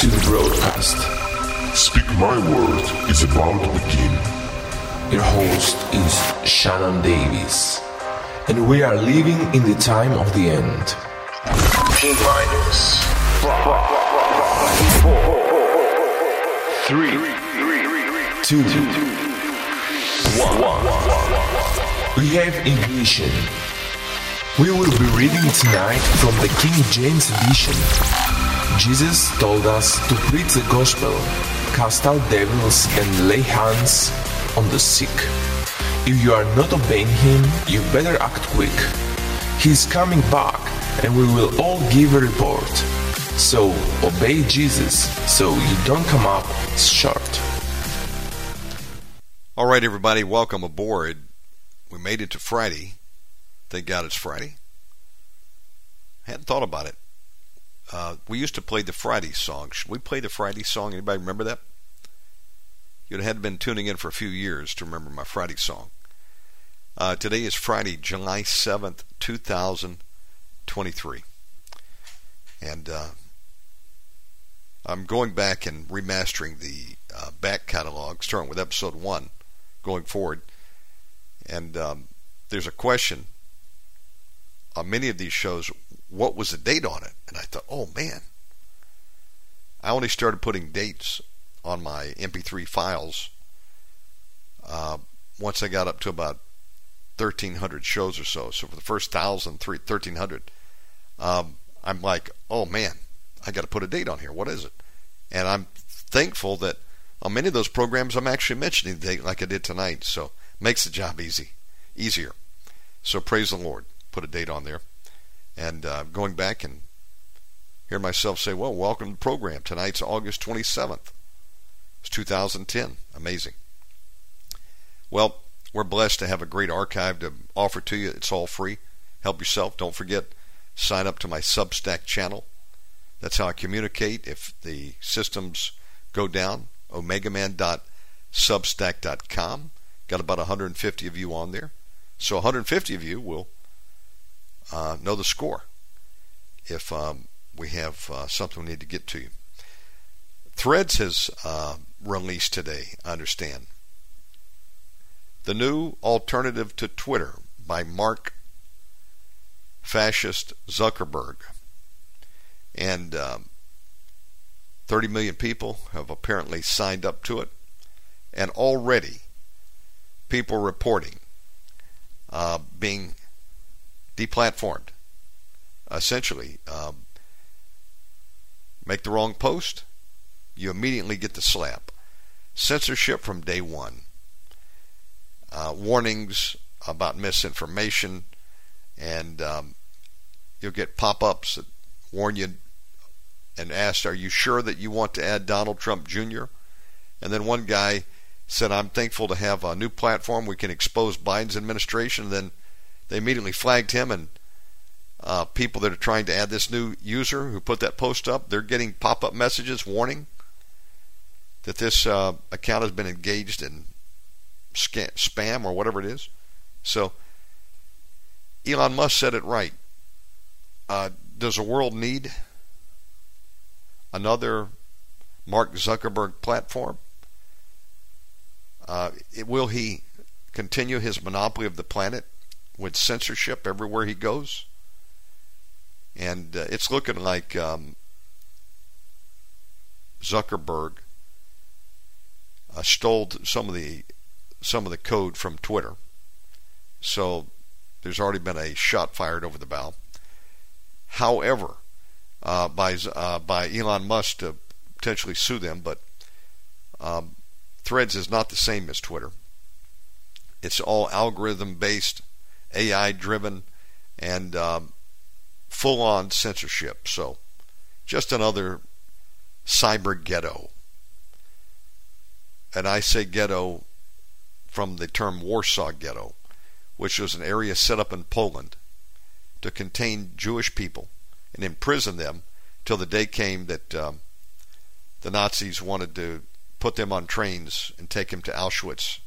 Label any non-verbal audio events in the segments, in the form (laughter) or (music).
to the broadcast. Speak My Word is about to begin. Your host is Shannon Davis, and we are living in the time of the end. T minus Three, two, one. We have ignition. We will be reading tonight from the King James Edition. Jesus told us to preach the gospel, cast out devils, and lay hands on the sick. If you are not obeying him, you better act quick. He is coming back, and we will all give a report. So obey Jesus so you don't come up short. All right, everybody, welcome aboard. We made it to Friday. Thank God it's Friday. I hadn't thought about it. Uh, we used to play the Friday song. Should we play the Friday song? Anybody remember that? You'd have had been tuning in for a few years to remember my Friday song. Uh, today is Friday, July 7th, 2023. And uh, I'm going back and remastering the uh, back catalog, starting with episode 1, going forward. And um, there's a question on many of these shows what was the date on it? And I thought, oh man, I only started putting dates on my MP3 files uh, once I got up to about 1,300 shows or so. So for the first 1,000, 1,300, um, I'm like, oh man, I got to put a date on here. What is it? And I'm thankful that on many of those programs I'm actually mentioning the date like I did tonight. So makes the job easy, easier. So praise the Lord. Put a date on there. And uh, going back and hear myself say, well, welcome to the program. Tonight's August 27th. It's 2010. Amazing. Well, we're blessed to have a great archive to offer to you. It's all free. Help yourself. Don't forget, sign up to my Substack channel. That's how I communicate if the systems go down. Omegaman.substack.com. Got about 150 of you on there. So 150 of you will uh, know the score if um, we have uh, something we need to get to you. Threads has uh, released today, I understand. The new alternative to Twitter by Mark Fascist Zuckerberg. And um, 30 million people have apparently signed up to it. And already, people reporting uh, being deplatformed. Essentially, um, make the wrong post, you immediately get the slap. Censorship from day one. Uh, warnings about misinformation, and um, you'll get pop ups that warn you and ask, Are you sure that you want to add Donald Trump Jr.? And then one guy said, I'm thankful to have a new platform. We can expose Biden's administration. And then they immediately flagged him, and uh, people that are trying to add this new user who put that post up, they're getting pop up messages warning that this uh, account has been engaged in spam or whatever it is. So, Elon Musk said it right. Uh, does the world need another Mark Zuckerberg platform? Uh, it, will he continue his monopoly of the planet with censorship everywhere he goes? And uh, it's looking like um, Zuckerberg uh, stole some of the some of the code from Twitter. So there's already been a shot fired over the bow. However, uh, by uh, by Elon Musk to potentially sue them, but um, Threads is not the same as Twitter. It's all algorithm based, AI driven, and um, full on censorship. So, just another cyber ghetto. And I say ghetto from the term Warsaw Ghetto, which was an area set up in Poland to contain Jewish people and imprison them till the day came that um, the Nazis wanted to put them on trains and take them to Auschwitz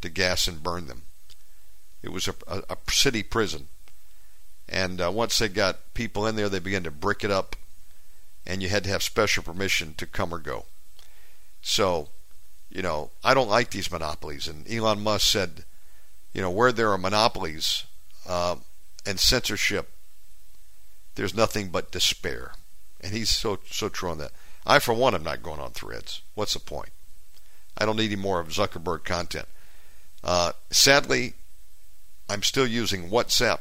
to gas and burn them. It was a, a, a city prison. And uh, once they got people in there, they began to brick it up and you had to have special permission to come or go. So, you know, I don't like these monopolies. And Elon Musk said, you know, where there are monopolies uh, and censorship, there's nothing but despair. And he's so so true on that. I, for one, am not going on Threads. What's the point? I don't need any more of Zuckerberg content. Uh, sadly, I'm still using WhatsApp.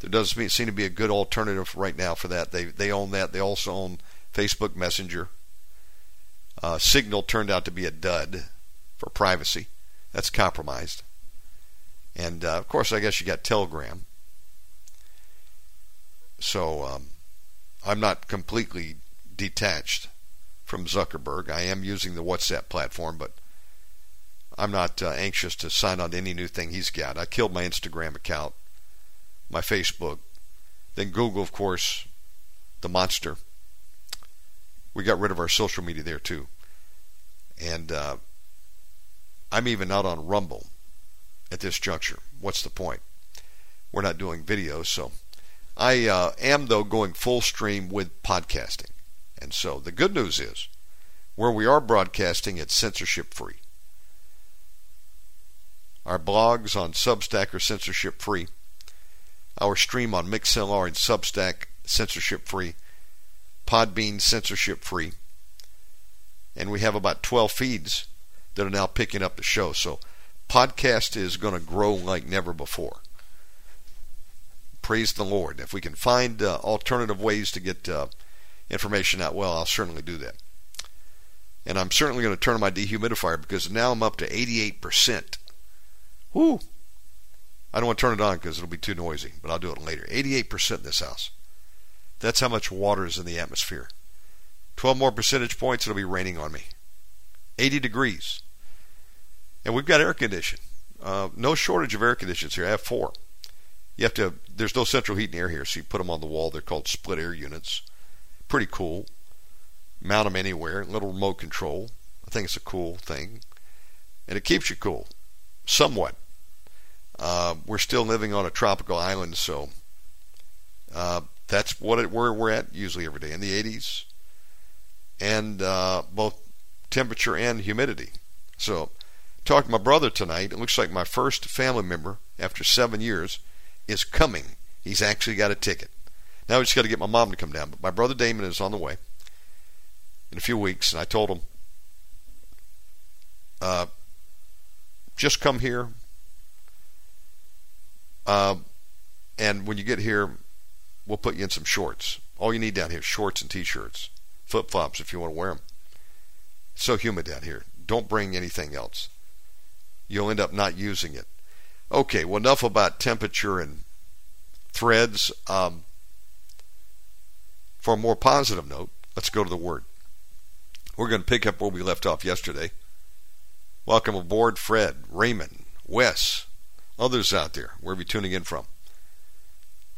There doesn't seem to be a good alternative right now for that. They they own that. They also own Facebook Messenger. Uh, Signal turned out to be a dud for privacy. That's compromised. And uh, of course, I guess you got Telegram. So um, I'm not completely detached from Zuckerberg. I am using the WhatsApp platform, but I'm not uh, anxious to sign on to any new thing he's got. I killed my Instagram account, my Facebook, then Google, of course, the monster. We got rid of our social media there too, and uh, I'm even not on Rumble at this juncture. What's the point? We're not doing videos, so I uh, am though going full stream with podcasting, and so the good news is, where we are broadcasting, it's censorship free. Our blogs on Substack are censorship free. Our stream on Mixlr and Substack censorship free. Podbean censorship free. And we have about 12 feeds that are now picking up the show. So podcast is going to grow like never before. Praise the Lord. If we can find uh, alternative ways to get uh, information out, well, I'll certainly do that. And I'm certainly going to turn on my dehumidifier because now I'm up to 88%. Whoo! I don't want to turn it on because it'll be too noisy, but I'll do it later. 88% in this house. That's how much water is in the atmosphere. 12 more percentage points, it'll be raining on me. 80 degrees. And we've got air conditioning. Uh, no shortage of air conditioners here. I have four. You have to, Have, there's no central heat and air here, so you put them on the wall. They're called split air units. Pretty cool. Mount them anywhere, little remote control. I think it's a cool thing. And it keeps you cool, somewhat. Uh, we're still living on a tropical island, so uh, that's what it, where we're at usually every day in the 80s, and uh, both temperature and humidity. So, talked to my brother tonight. It looks like my first family member after seven years is coming. He's actually got a ticket. Now we just got to get my mom to come down. But my brother Damon is on the way in a few weeks, and I told him, uh, just come here, uh, and when you get here, we'll put you in some shorts. All you need down here shorts and t-shirts, flip flops if you want to wear them. It's so humid down here. Don't bring anything else. You'll end up not using it. Okay, well, enough about temperature and threads. Um, for a more positive note, let's go to the Word. We're going to pick up where we left off yesterday. Welcome aboard, Fred, Raymond, Wes, others out there, wherever you're tuning in from.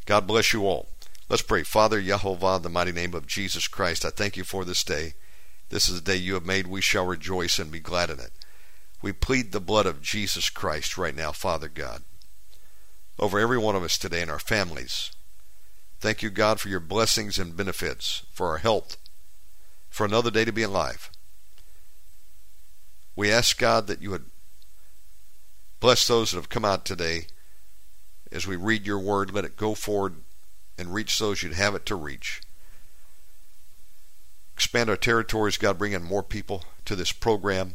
God bless you all. Let's pray. Father Yehovah, the mighty name of Jesus Christ, I thank you for this day. This is the day you have made. We shall rejoice and be glad in it. We plead the blood of Jesus Christ right now, Father God, over every one of us today and our families. Thank you, God, for your blessings and benefits, for our health, for another day to be alive. We ask, God, that you would Bless those that have come out today as we read your word. Let it go forward and reach those you'd have it to reach. Expand our territories, God. Bring in more people to this program.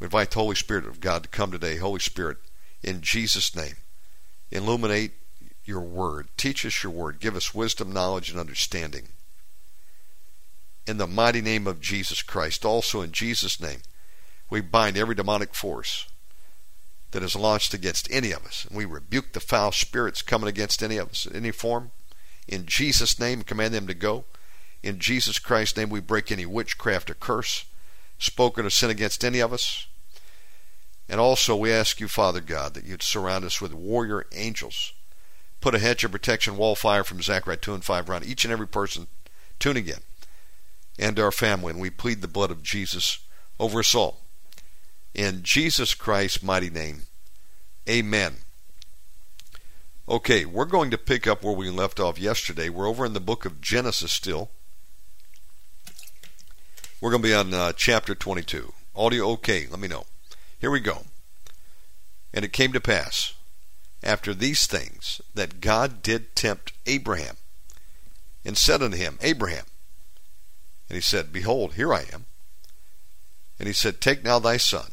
We invite the Holy Spirit of God to come today. Holy Spirit, in Jesus' name, illuminate your word. Teach us your word. Give us wisdom, knowledge, and understanding. In the mighty name of Jesus Christ. Also in Jesus' name we bind every demonic force that is launched against any of us. And we rebuke the foul spirits coming against any of us in any form. In Jesus' name, command them to go. In Jesus Christ's name, we break any witchcraft or curse spoken or sin against any of us. And also, we ask you, Father God, that you'd surround us with warrior angels. Put a hedge of protection, wall fire from Zechariah 2 and 5 around each and every person tuning in and our family. And we plead the blood of Jesus over us all. In Jesus Christ's mighty name, amen. Okay, we're going to pick up where we left off yesterday. We're over in the book of Genesis still. We're going to be on uh, chapter 22. Audio okay, let me know. Here we go. And it came to pass, after these things, that God did tempt Abraham, and said unto him, Abraham. And he said, Behold, here I am. And he said, Take now thy son,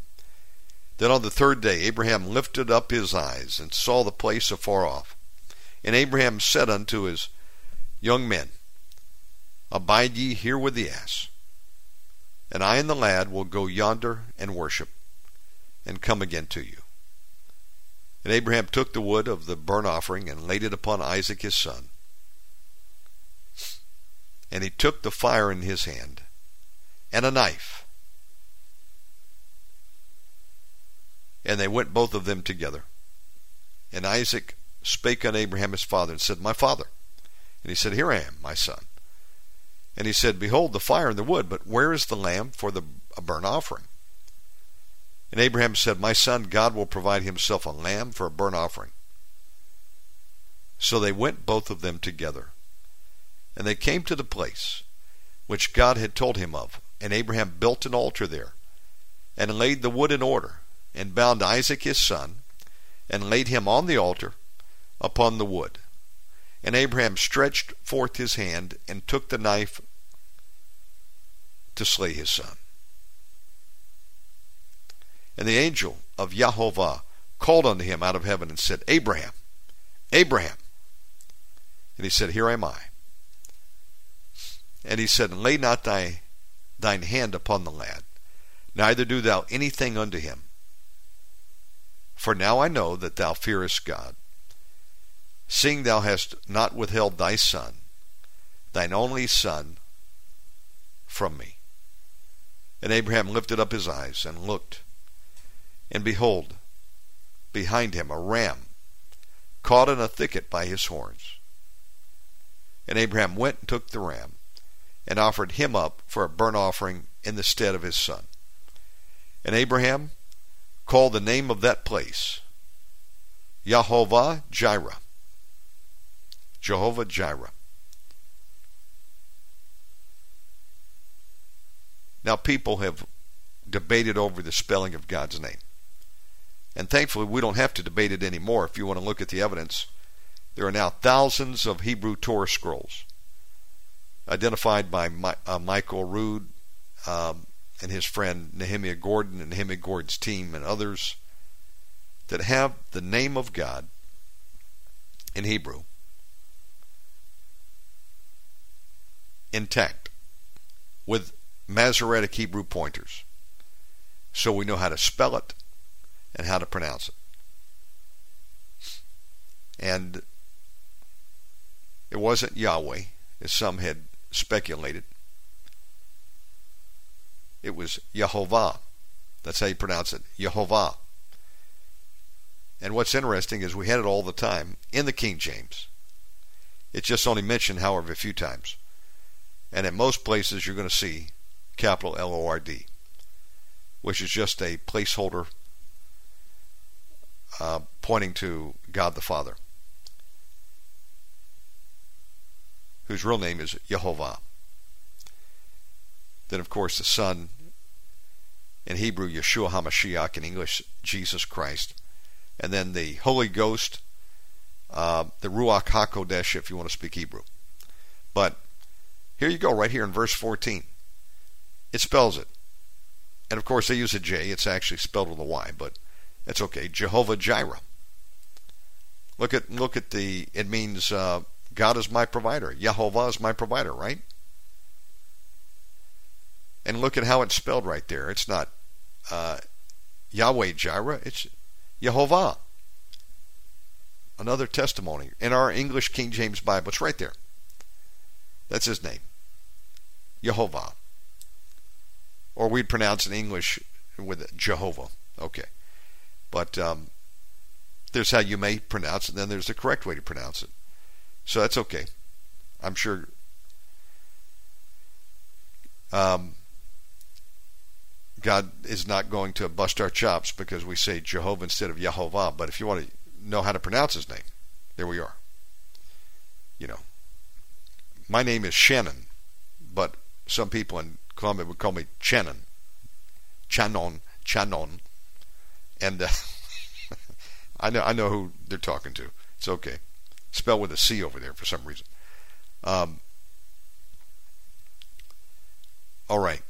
Then on the third day Abraham lifted up his eyes, and saw the place afar off. And Abraham said unto his young men, Abide ye here with the ass, and I and the lad will go yonder and worship, and come again to you. And Abraham took the wood of the burnt offering and laid it upon Isaac his son. And he took the fire in his hand, and a knife. And they went both of them together. And Isaac spake unto Abraham his father, and said, My father. And he said, Here I am, my son. And he said, Behold the fire and the wood, but where is the lamb for the burnt offering? And Abraham said, My son, God will provide himself a lamb for a burnt offering. So they went both of them together. And they came to the place which God had told him of. And Abraham built an altar there, and laid the wood in order, and bound Isaac his son, and laid him on the altar upon the wood. And Abraham stretched forth his hand, and took the knife to slay his son. And the angel of Yahovah called unto him out of heaven and said, Abraham, Abraham. And he said, Here am I. And he said, Lay not thy, thine hand upon the lad, neither do thou anything unto him. For now I know that thou fearest God, seeing thou hast not withheld thy son, thine only son, from me. And Abraham lifted up his eyes and looked, and behold, behind him a ram, caught in a thicket by his horns. And Abraham went and took the ram, and offered him up for a burnt offering in the stead of his son. And Abraham called the name of that place Yahovah Jireh. Jehovah Jireh. Now, people have debated over the spelling of God's name. And thankfully, we don't have to debate it anymore. If you want to look at the evidence, there are now thousands of Hebrew Torah scrolls identified by uh, Michael Rood um, and his friend Nehemiah Gordon and Nehemiah Gordon's team and others that have the name of God in Hebrew intact with Masoretic Hebrew pointers. So we know how to spell it and how to pronounce it. And it wasn't Yahweh, as some had speculated. It was Yehovah. That's how you pronounce it, Yehovah. And what's interesting is we had it all the time in the King James. It's just only mentioned, however, a few times. And at most places you're going to see capital L O R D, which is just a placeholder uh, pointing to God the Father, whose real name is Yehovah. Then, of course, the Son, in Hebrew, Yeshua HaMashiach, in English, Jesus Christ. And then the Holy Ghost, uh, the Ruach HaKodesh, if you want to speak Hebrew. But here you go, right here in verse 14. It spells it. And of course, they use a J. It's actually spelled with a Y, but that's okay. Jehovah Jireh. Look at look at the. It means uh, God is my provider. Yehovah is my provider, right? And look at how it's spelled right there. It's not uh, Yahweh Jireh. It's Yehovah. another testimony in our English King James Bible. It's right there. That's his name. Jehovah. Or we'd pronounce in English with Jehovah. Okay. But um, there's how you may pronounce it, and then there's the correct way to pronounce it. So that's okay. I'm sure. Um, God is not going to bust our chops because we say Jehovah instead of Yehovah. But if you want to know how to pronounce his name, there we are. You know, my name is Shannon, but some people in Colombia would call me Channon, Channon, Channon, and uh, (laughs) I know I know who they're talking to. It's okay. Spell with a C over there for some reason. Um, all right.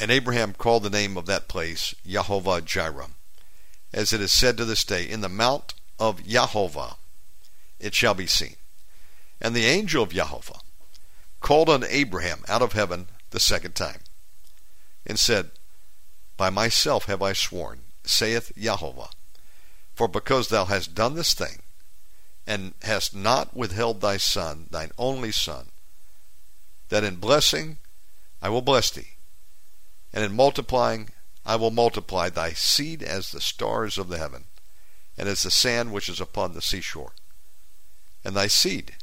And Abraham called the name of that place Yahovah Jireh, as it is said to this day, in the mount of Yahovah it shall be seen. And the angel of Yahovah called on Abraham out of heaven the second time, and said, By myself have I sworn, saith Yahovah, for because thou hast done this thing, and hast not withheld thy son, thine only son, that in blessing I will bless thee, and in multiplying I will multiply thy seed as the stars of the heaven, and as the sand which is upon the seashore. And thy seed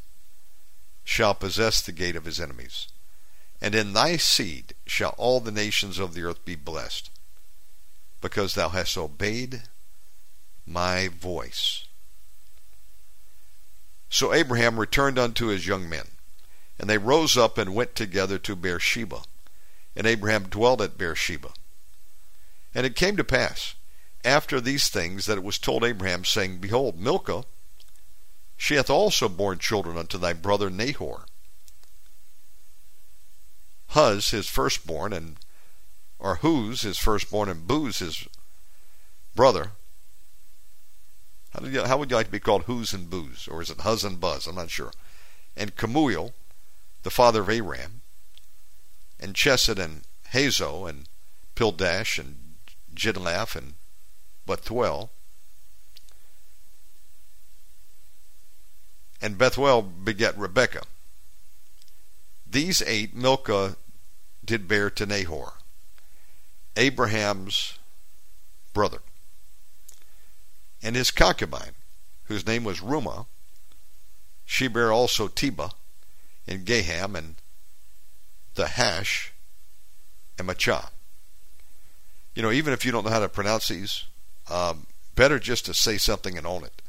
shall possess the gate of his enemies. And in thy seed shall all the nations of the earth be blessed, because thou hast obeyed my voice. So Abraham returned unto his young men, and they rose up and went together to Beersheba. And Abraham dwelt at Beersheba. And it came to pass, after these things, that it was told Abraham, saying, Behold, Milcah, she hath also borne children unto thy brother Nahor. Huz, his firstborn, and or Huz, his firstborn, and Booz his brother. How, you, how would you like to be called Huz and Booz, Or is it Huz and Buzz? I'm not sure. And Kemuel, the father of Aram, and Chesed and Hazo, and Pildash, and Jidlaph, and Bethuel. And Bethuel begat Rebekah. These eight Milcah did bear to Nahor, Abraham's brother. And his concubine, whose name was Reumah, she bare also Tebah, and Gaham, and Thahash, and Maachah. You know, even if you don't know how to pronounce these, um, better just to say something and own it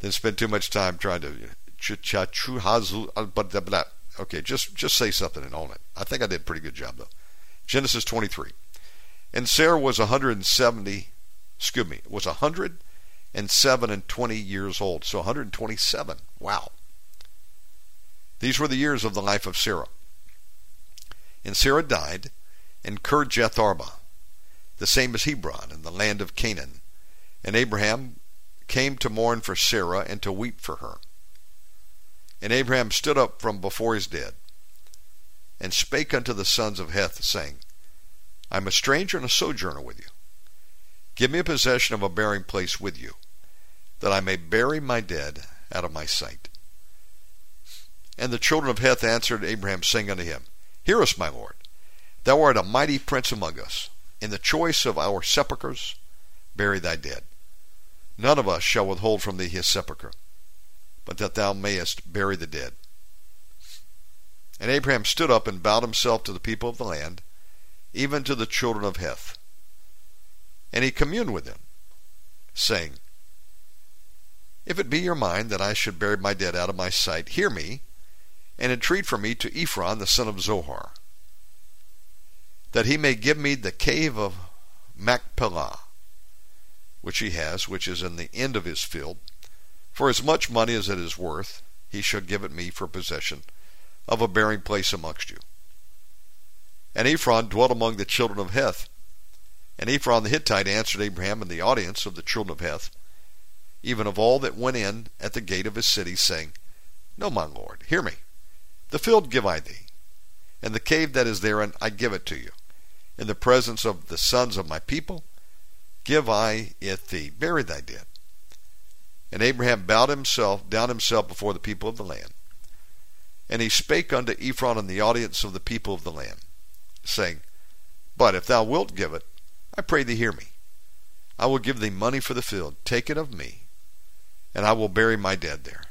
than spend too much time trying to Okay, just just say something and own it. I think I did a pretty good job though. Genesis 23. And Sarah was 170, excuse me, was 107 and 20 years old. So 127. Wow. These were the years of the life of Sarah. And Sarah died in Kirjath Arba, the same as Hebron, in the land of Canaan. And Abraham came to mourn for Sarah and to weep for her. And Abraham stood up from before his dead, and spake unto the sons of Heth, saying, I am a stranger and a sojourner with you. Give me a possession of a burying place with you, that I may bury my dead out of my sight. And the children of Heth answered Abraham, saying unto him, Hear us, my lord. Thou art a mighty prince among us. In the choice of our sepulchres, bury thy dead. None of us shall withhold from thee his sepulchre but that thou mayest bury the dead. And Abraham stood up and bowed himself to the people of the land, even to the children of Heth. And he communed with them, saying, If it be your mind that I should bury my dead out of my sight, hear me, and entreat for me to Ephron the son of Zohar, that he may give me the cave of Machpelah, which he has, which is in the end of his field, for as much money as it is worth, he shall give it me for possession of a burying place amongst you. And Ephron dwelt among the children of Heth. And Ephron the Hittite answered Abraham in the audience of the children of Heth, even of all that went in at the gate of his city, saying, No, my lord, hear me. The field give I thee, and the cave that is therein I give it to you. In the presence of the sons of my people give I it thee. Bury thy dead. And Abraham bowed himself down himself before the people of the land. And he spake unto Ephron in the audience of the people of the land, saying, But if thou wilt give it, I pray thee hear me. I will give thee money for the field. Take it of me, and I will bury my dead there.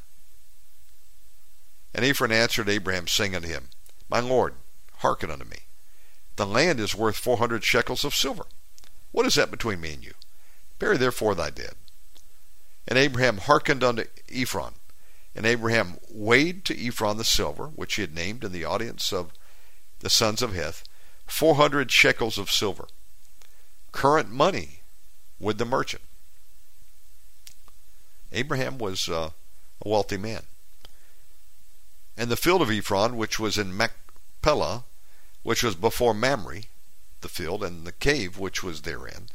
And Ephron answered Abraham, saying unto him, My lord, hearken unto me. The land is worth four hundred shekels of silver. What is that between me and you? Bury therefore thy dead. And Abraham hearkened unto Ephron. And Abraham weighed to Ephron the silver, which he had named in the audience of the sons of Heth, four hundred shekels of silver, current money with the merchant. Abraham was uh, a wealthy man. And the field of Ephron, which was in Machpelah, which was before Mamre, the field, and the cave which was therein,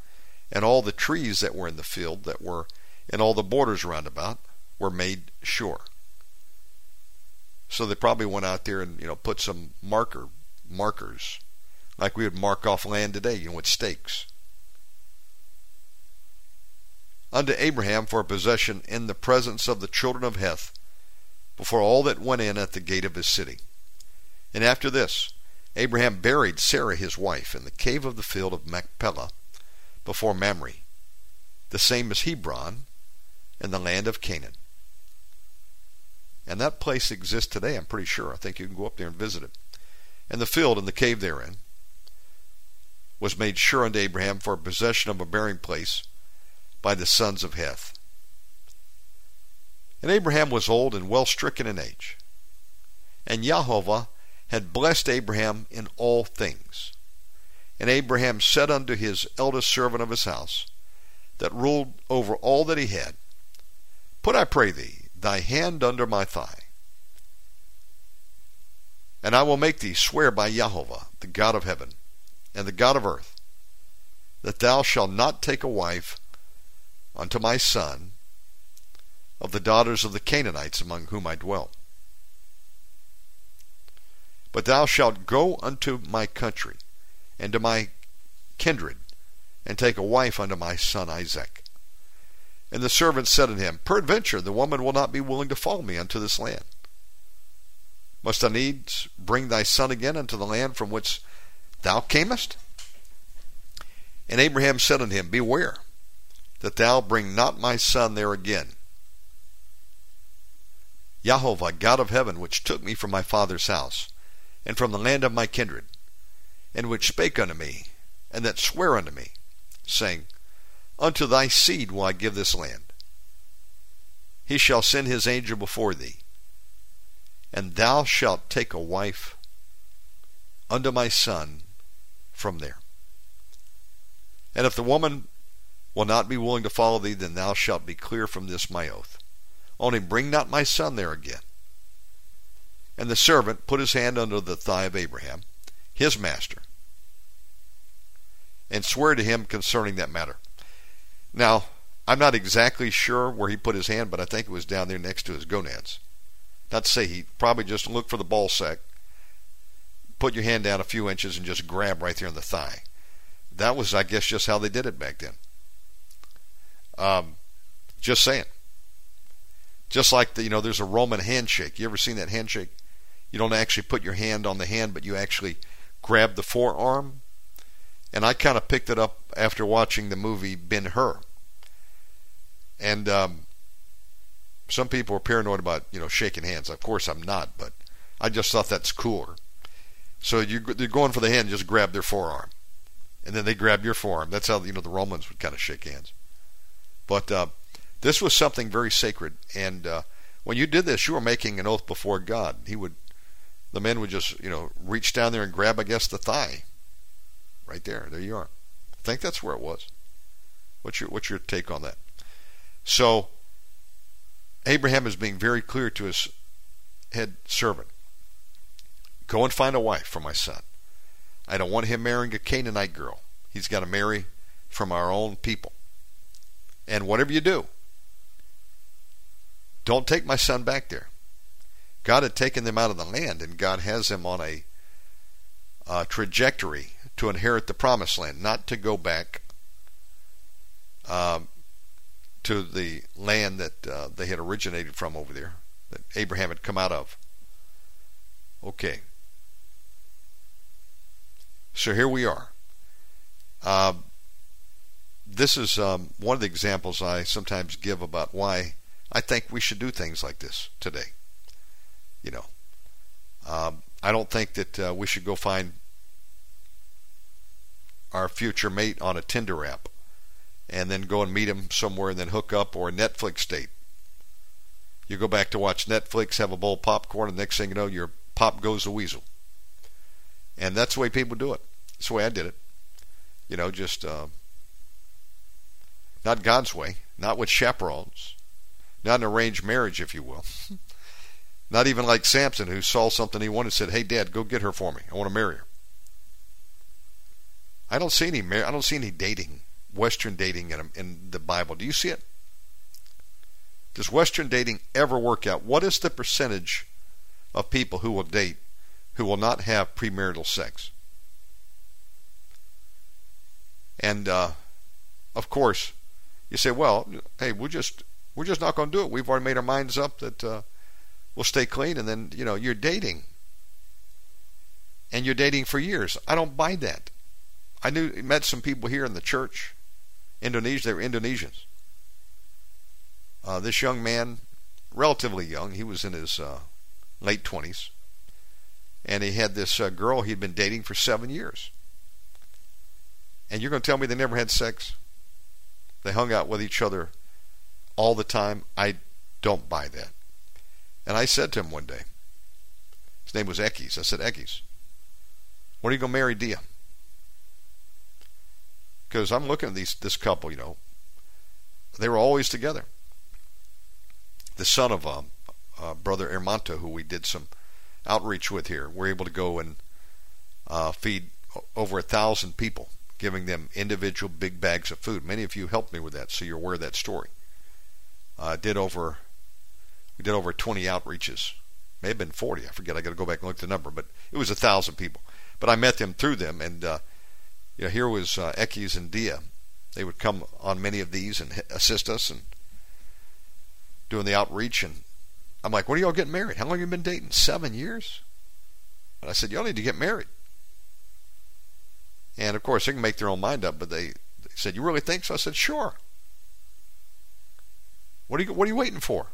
and all the trees that were in the field that were in all the borders round about, were made sure. So they probably went out there and you know put some marker markers, like we would mark off land today, you know, with stakes. Unto Abraham for a possession in the presence of the children of Heth, before all that went in at the gate of his city. And after this, Abraham buried Sarah his wife in the cave of the field of Machpelah before Mamre, the same as Hebron in the land of Canaan. And that place exists today, I'm pretty sure. I think you can go up there and visit it. And the field and the cave therein was made sure unto Abraham for possession of a burying place by the sons of Heth. And Abraham was old and well stricken in age. And Jehovah had blessed Abraham in all things. And Abraham said unto his eldest servant of his house, that ruled over all that he had, Put, I pray thee, thy hand under my thigh, and I will make thee swear by Jehovah, the God of heaven, and the God of earth, that thou shalt not take a wife unto my son of the daughters of the Canaanites among whom I dwell. But thou shalt go unto my country and to my kindred, and take a wife unto my son Isaac. And the servant said unto him, Peradventure the woman will not be willing to follow me unto this land. Must I needs bring thy son again unto the land from which thou camest? And Abraham said unto him, Beware that thou bring not my son there again. Jehovah, God of heaven, which took me from my father's house, and from the land of my kindred, and which spake unto me, and that sware unto me, saying, Unto thy seed will I give this land. He shall send his angel before thee, and thou shalt take a wife unto my son from there. And if the woman will not be willing to follow thee, then thou shalt be clear from this my oath. Only bring not my son there again. And the servant put his hand under the thigh of Abraham, his master, and swore to him concerning that matter. Now, I'm not exactly sure where he put his hand, but I think it was down there next to his gonads. Not to say he probably just looked for the ball sack, put your hand down a few inches, and just grab right there on the thigh. That was, I guess, just how they did it back then. Um, just saying. Just like the, you know, there's a Roman handshake. You ever seen that handshake? You don't actually put your hand on the hand, but you actually grab the forearm. And I kind of picked it up after watching the movie Ben Hur. And um, some people are paranoid about you know shaking hands. Of course, I'm not, but I just thought that's cooler. So you, they're going for the hand, just grab their forearm, and then they grab your forearm. That's how you know the Romans would kind of shake hands. But uh, this was something very sacred, and uh, when you did this, you were making an oath before God. He would, the men would just, you know, reach down there and grab, guess, the thigh. Right there, there you are. I think that's where it was. What's your what's your take on that? So Abraham is being very clear to his head servant. Go and find a wife for my son. I don't want him marrying a Canaanite girl. He's got to marry from our own people. And whatever you do, don't take my son back there. God had taken them out of the land, and God has them on a, a trajectory to inherit the promised land, not to go back um, to the land that uh, they had originated from over there, that Abraham had come out of. Okay. So here we are. Uh, this is um, one of the examples I sometimes give about why I think we should do things like this today. You know, um, I don't think that uh, we should go find our future mate on a Tinder app and then go and meet him somewhere and then hook up or a Netflix date. You go back to watch Netflix, have a bowl of popcorn, and next thing you know, your pop goes the weasel. And that's the way people do it. That's the way I did it. You know, just uh, not God's way, not with chaperones, not an arranged marriage, if you will. not even like Samson, who saw something he wanted, and said, "Hey, Dad, go get her for me. I want to marry her." I don't see any. I don't see any dating, Western dating in, in the Bible. Do you see it? Does Western dating ever work out? What is the percentage of people who will date who will not have premarital sex? And uh, of course, you say, "Well, hey, we'll just we're just not going to do it. We've already made our minds up that uh, we'll stay clean." And then you know you're dating, and you're dating for years. I don't buy that. I knew met some people here in the church, Indonesia. They were Indonesians. Uh, this young man, relatively young, he was in his uh, late twenties, and he had this uh, girl he'd been dating for seven years. And you're going to tell me they never had sex? They hung out with each other all the time. I don't buy that. And I said to him one day, his name was Ekis. I said, Ekis, when are you going to marry Dia? because I'm looking at these this couple. You know, they were always together. The son of um, uh, brother Ermanto, who we did some outreach with here, we're able to go and uh, feed over a thousand people, giving them individual big bags of food. Many of you helped me with that, so you're aware of that story. Uh, did over we did over 20 outreaches, may have been 40. I forget. I got to go back and look at the number, but it was a thousand people. But I met them through them, and uh, you know, here was uh, and Dia. They would come on many of these and assist us and doing the outreach. And I'm like, when are y'all getting married? How long have you been dating? Seven years? And I said, y'all need to get married. And of course, they can make their own mind up, but they, they said, you really think so? I said, sure. What are you What are you waiting for?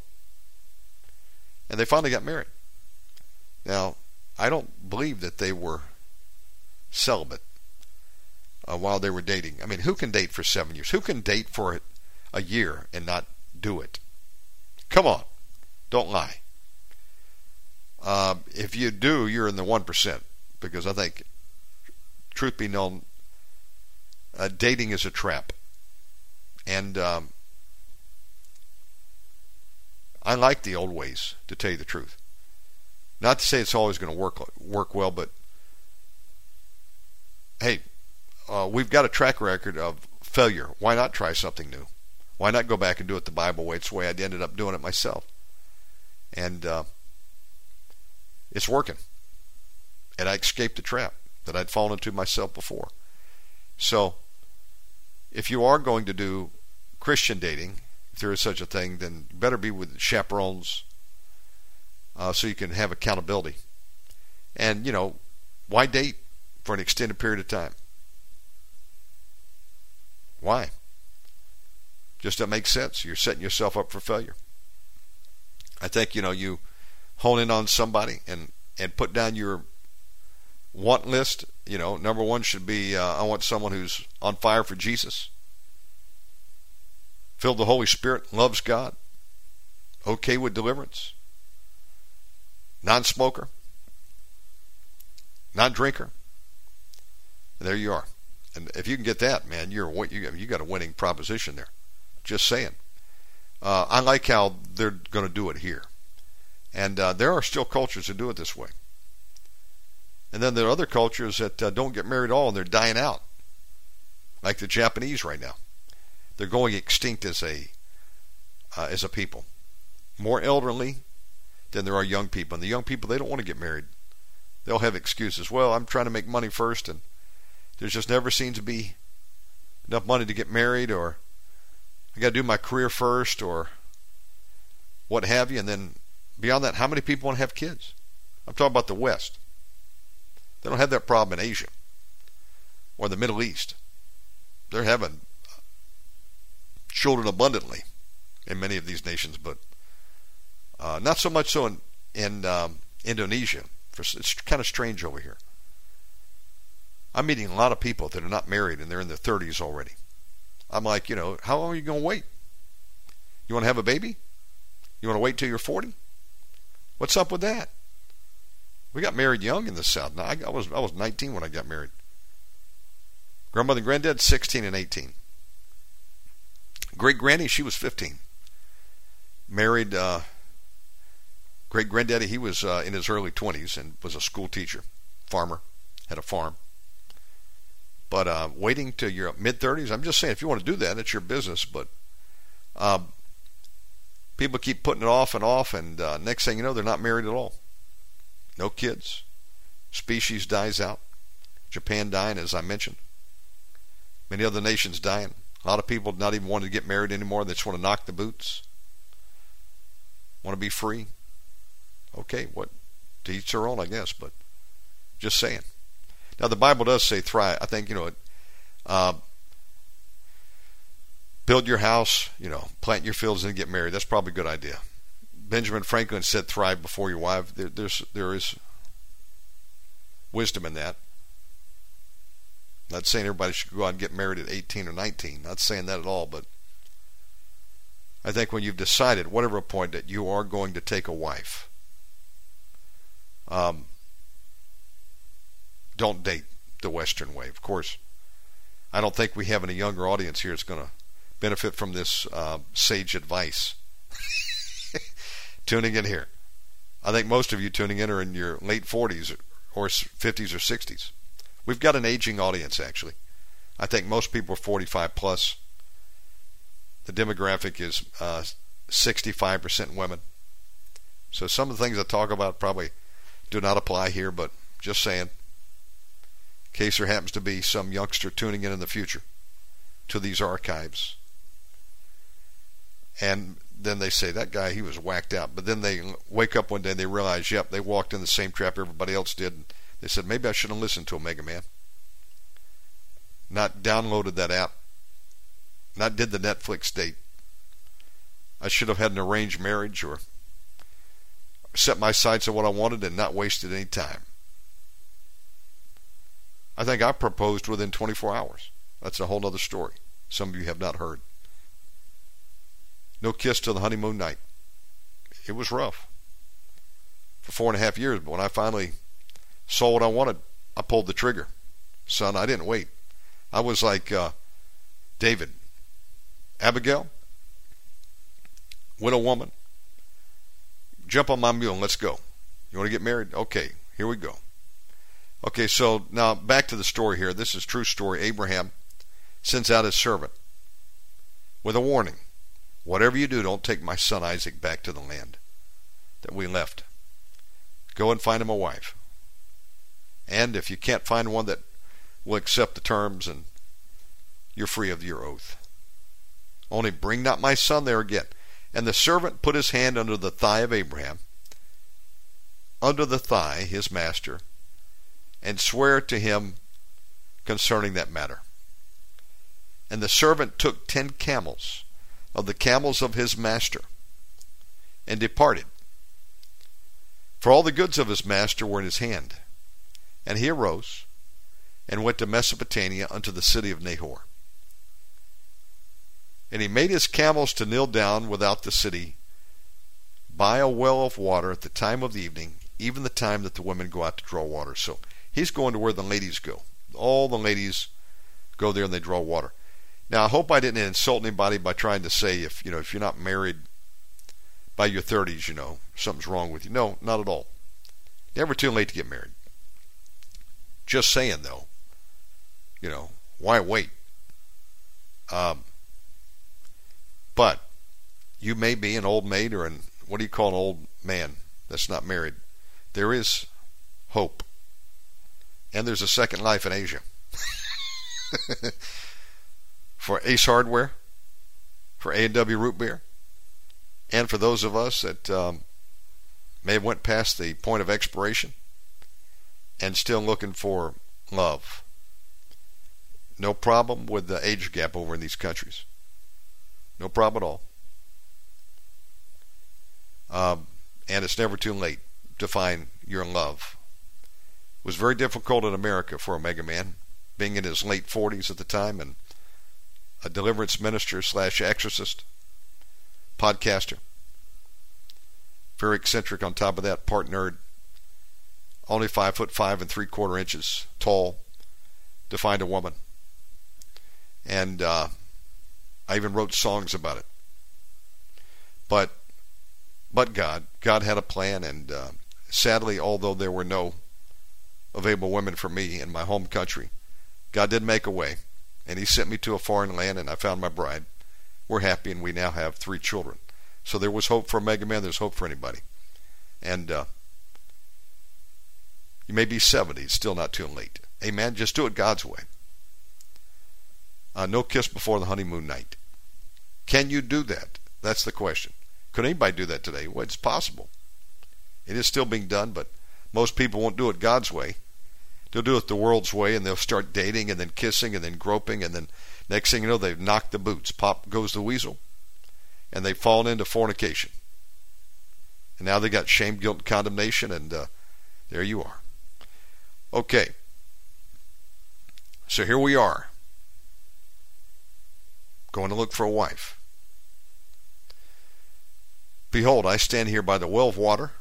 And they finally got married. Now, I don't believe that they were celibate uh, while they were dating. I mean, who can date for seven years? Who can date for a year and not do it? Come on, don't lie. Uh, if you do, you're in the one percent because I think, truth be known, uh, dating is a trap, and um, I like the old ways to tell you the truth. Not to say it's always going to work work well, but hey, uh, we've got a track record of failure. Why not try something new? Why not go back and do it the Bible way? It's the way I ended up doing it myself. And uh, it's working. And I escaped the trap that I'd fallen into myself before. So, if you are going to do Christian dating, there is such a thing, then better be with chaperones uh, so you can have accountability. And, you know, why date for an extended period of time? Why? Just doesn't make sense. You're setting yourself up for failure. I think, you know, you hone in on somebody and, and put down your want list. You know, number one should be uh, I want someone who's on fire for Jesus, filled the Holy Spirit, loves God, okay with deliverance, non smoker, non drinker. There you are. And if you can get that, man, you're you you got a winning proposition there. Just saying. Uh, I like how they're going to do it here, and uh, there are still cultures that do it this way. And then there are other cultures that uh, don't get married at all, and they're dying out, like the Japanese right now. They're going extinct as a uh, as a people. More elderly than there are young people, and the young people they don't want to get married. They'll have excuses. Well, I'm trying to make money first, and there's just never seems to be enough money to get married, or I got to do my career first or what have you. And then beyond that, how many people want to have kids? I'm talking about the West. They don't have that problem in Asia or the Middle East. They're having children abundantly in many of these nations, but uh, not so much so in, in um, Indonesia. It's kind of strange over here. I'm meeting a lot of people that are not married and they're in their 30s already. I'm like, you know, how long are you going to wait? You want to have a baby? You want to wait till you're 40? What's up with that? We got married young in the South. Now, I, I was I was 19 when I got married. Grandmother and granddad 16 and 18. Great granny she was 15. Married uh, great granddaddy he was uh, in his early 20s and was a school teacher, farmer, had a farm. But uh, waiting till your mid 30s, I'm just saying, if you want to do that, it's your business. But um, people keep putting it off and off, and uh, next thing you know, they're not married at all. No kids. Species dies out. Japan dying, as I mentioned. Many other nations dying. A lot of people not even wanting to get married anymore. They just want to knock the boots. Want to be free. Okay, what? To each their own, I guess, but just saying. Now, the Bible does say thrive. I think, you know, uh, build your house, you know, plant your fields and get married. That's probably a good idea. Benjamin Franklin said, thrive before your wife. There, there's, there is wisdom in that. Not saying everybody should go out and get married at 18 or 19. Not saying that at all, but I think when you've decided, whatever point, that you are going to take a wife, um, don't date the Western way. Of course, I don't think we have any younger audience here that's going to benefit from this uh, sage advice. (laughs) tuning in here. I think most of you tuning in are in your late 40s or 50s or 60s. We've got an aging audience, actually. I think most people are 45 plus. The demographic is uh, 65% women. So some of the things I talk about probably do not apply here, but just saying in case there happens to be some youngster tuning in in the future to these archives. And then they say, that guy, he was whacked out. But then they wake up one day and they realize, yep, they walked in the same trap everybody else did. They said, maybe I should have listened to Omega Man. Not downloaded that app. Not did the Netflix date. I should have had an arranged marriage or set my sights on what I wanted and not wasted any time. I think I proposed within 24 hours. That's a whole other story. Some of you have not heard. No kiss till the honeymoon night. It was rough for four and a half years, but when I finally saw what I wanted, I pulled the trigger. Son, I didn't wait. I was like uh, David, Abigail, widow woman, jump on my mule and let's go. You want to get married? Okay, here we go. Okay, so now back to the story here. This is true story. Abraham sends out his servant with a warning. Whatever you do, don't take my son Isaac back to the land that we left. Go and find him a wife. And if you can't find one that will accept the terms and you're free of your oath. Only bring not my son there again. And the servant put his hand under the thigh of Abraham, under the thigh, his master, and swear to him concerning that matter. And the servant took ten camels of the camels of his master and departed. For all the goods of his master were in his hand. And he arose and went to Mesopotamia unto the city of Nahor. And he made his camels to kneel down without the city by a well of water at the time of the evening, even the time that the women go out to draw water. So He's going to where the ladies go. All the ladies go there and they draw water. Now, I hope I didn't insult anybody by trying to say if you know if you're not married by your 30s, you know something's wrong with you. No, not at all. Never too late to get married. Just saying though, you know why wait? Um, but you may be an old maid or an what do you call an old man that's not married. There is hope. And there's a second life in Asia. (laughs) For Ace Hardware, for A&W root beer, and for those of us that um, may have went past the point of expiration and still looking for love. No problem with the age gap over in these countries. No problem at all. Um, and it's never too late to find your love. It was very difficult in America for Omega Man, being in his late 40s at the time and a deliverance minister slash exorcist, podcaster. Very eccentric on top of that, part nerd. Only five foot five and three quarter inches tall to find a woman. And uh, I even wrote songs about it. But but God, God had a plan, and uh, sadly, although there were no available women for me in my home country, God did make a way, and He sent me to a foreign land, and I found my bride. We're happy, and we now have three children. So there was hope for Omega Man. There's hope for anybody, and uh, you may be 70, it's still not too late. Amen. Just do it God's way. Uh, no kiss before the honeymoon night. Can you do that? That's the question. Could anybody do that today? Well, it's possible. It is still being done, but most people won't do it God's way. They'll do it the world's way, and they'll start dating and then kissing and then groping, and then next thing you know, they've knocked the boots. Pop goes the weasel, and they've fallen into fornication. And now they got shame, guilt, and condemnation, and uh, there you are. Okay. So here we are. Going to look for a wife. Behold, I stand here by the well of water.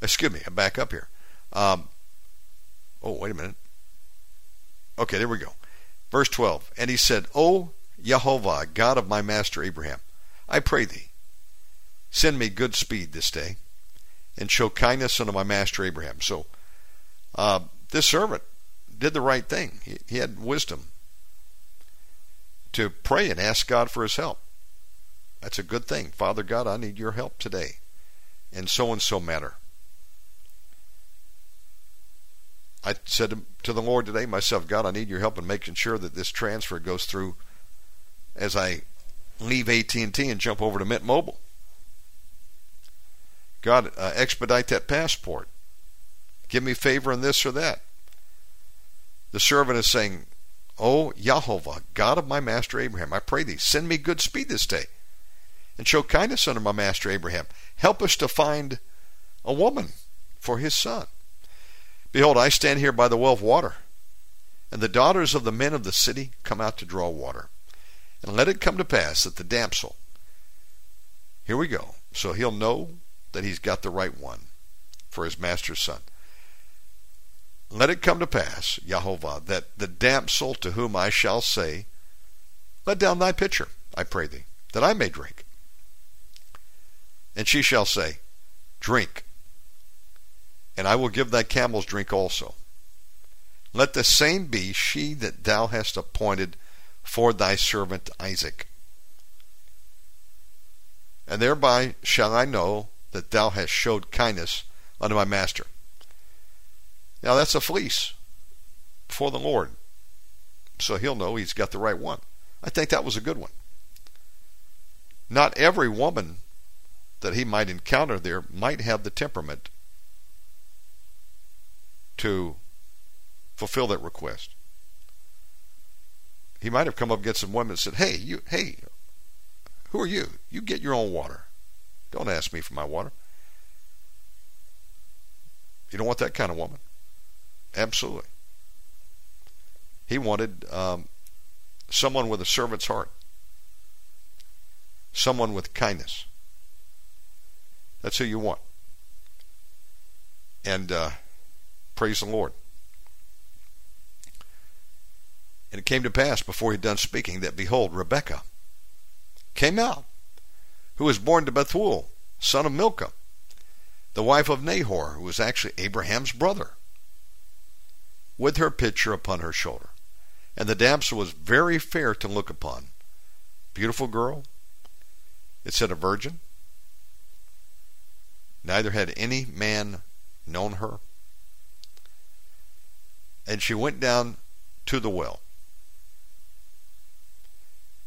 Excuse me, I back up here. Um, oh, wait a minute. Okay, there we go. Verse 12. And he said, O Jehovah, God of my master Abraham, I pray thee, send me good speed this day, and show kindness unto my master Abraham. So, uh, this servant did the right thing. He, he had wisdom to pray and ask God for his help. That's a good thing. Father God, I need your help today in so and so matter. I said to the Lord today myself, God, I need your help in making sure that this transfer goes through as I leave AT&T and jump over to Mint Mobile. God, uh, expedite that passport. Give me favor in this or that. The servant is saying, Oh, Jehovah, God of my master Abraham, I pray thee, send me good speed this day and show kindness unto my master Abraham. Help us to find a woman for his son. Behold, I stand here by the well of water, and the daughters of the men of the city come out to draw water. And let it come to pass that the damsel, here we go, so he'll know that he's got the right one for his master's son. Let it come to pass, Jehovah, that the damsel to whom I shall say, Let down thy pitcher, I pray thee, that I may drink. And she shall say, Drink, and I will give thy camels drink also. Let the same be she that thou hast appointed for thy servant Isaac. And thereby shall I know that thou hast showed kindness unto my master. Now that's a fleece for the Lord. So he'll know he's got the right one. I think that was a good one. Not every woman that he might encounter there might have the temperament to fulfill that request. He might have come up against some women and said, Hey, you hey, who are you? You get your own water. Don't ask me for my water. You don't want that kind of woman. Absolutely. He wanted um, someone with a servant's heart, someone with kindness. That's who you want. And uh, praise the Lord. And it came to pass before he had done speaking that behold, Rebekah came out, who was born to Bethuel, son of Milcah, the wife of Nahor, who was actually Abraham's brother, with her pitcher upon her shoulder. And the damsel was very fair to look upon. Beautiful girl. It said a virgin. Neither had any man known her. And she went down to the well.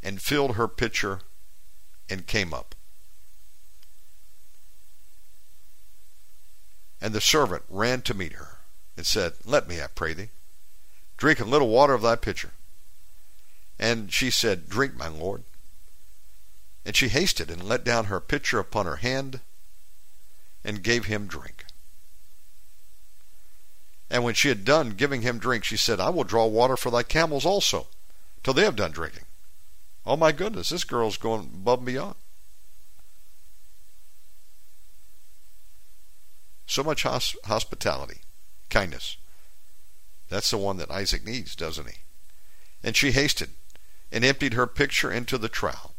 and filled her pitcher and came up. And the servant ran to meet her and said, Let me, I pray thee, drink a little water of thy pitcher. And she said, Drink, my lord. And she hasted and let down her pitcher upon her hand and gave him drink. And when she had done giving him drink, she said, I will draw water for thy camels also, till they have done drinking. Oh my goodness, this girl's going above and beyond. So much hospitality, kindness. That's the one that Isaac needs, doesn't he? And she hasted and emptied her pitcher into the trough,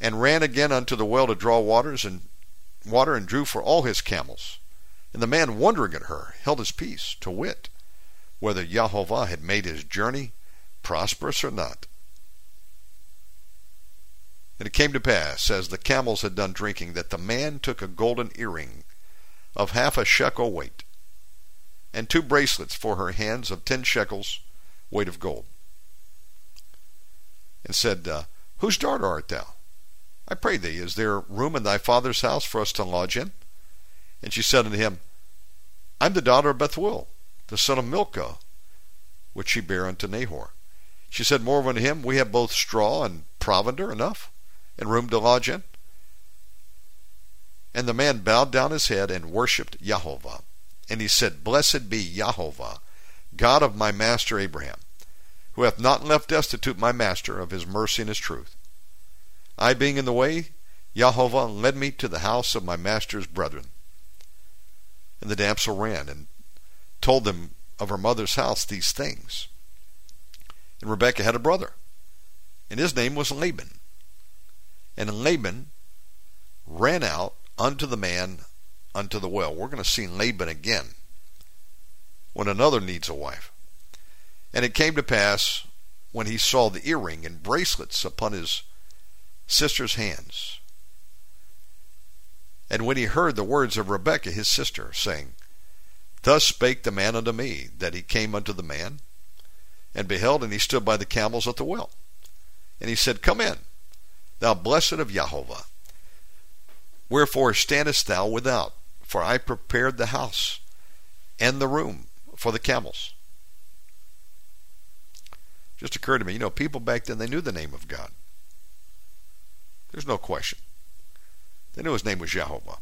and ran again unto the well to draw waters and water and drew for all his camels. And the man wondering at her held his peace, to wit, whether Jehovah had made his journey prosperous or not. And it came to pass, as the camels had done drinking, that the man took a golden earring of half a shekel weight, and two bracelets for her hands of ten shekels weight of gold, and said, uh, Whose daughter art thou? I pray thee, is there room in thy father's house for us to lodge in? And she said unto him, I'm the daughter of Bethuel, the son of Milcah, which she bare unto Nahor. She said moreover unto him, We have both straw and provender enough, and room to lodge in. And the man bowed down his head and worshipped Yahovah. And he said, Blessed be Yahovah, God of my master Abraham, who hath not left destitute my master of his mercy and his truth. I being in the way, Yahovah led me to the house of my master's brethren. And the damsel ran and told them of her mother's house these things. And Rebekah had a brother, and his name was Laban. And Laban ran out unto the man unto the well. We're going to see Laban again when another needs a wife. And it came to pass when he saw the earring and bracelets upon his sister's hands and when he heard the words of Rebekah his sister, saying, Thus spake the man unto me, that he came unto the man, and beheld, and he stood by the camels at the well. And he said, Come in, thou blessed of Jehovah. Wherefore standest thou without? For I prepared the house and the room for the camels. Just occurred to me, you know, people back then, they knew the name of God. There's no question. They knew his name was Jehovah.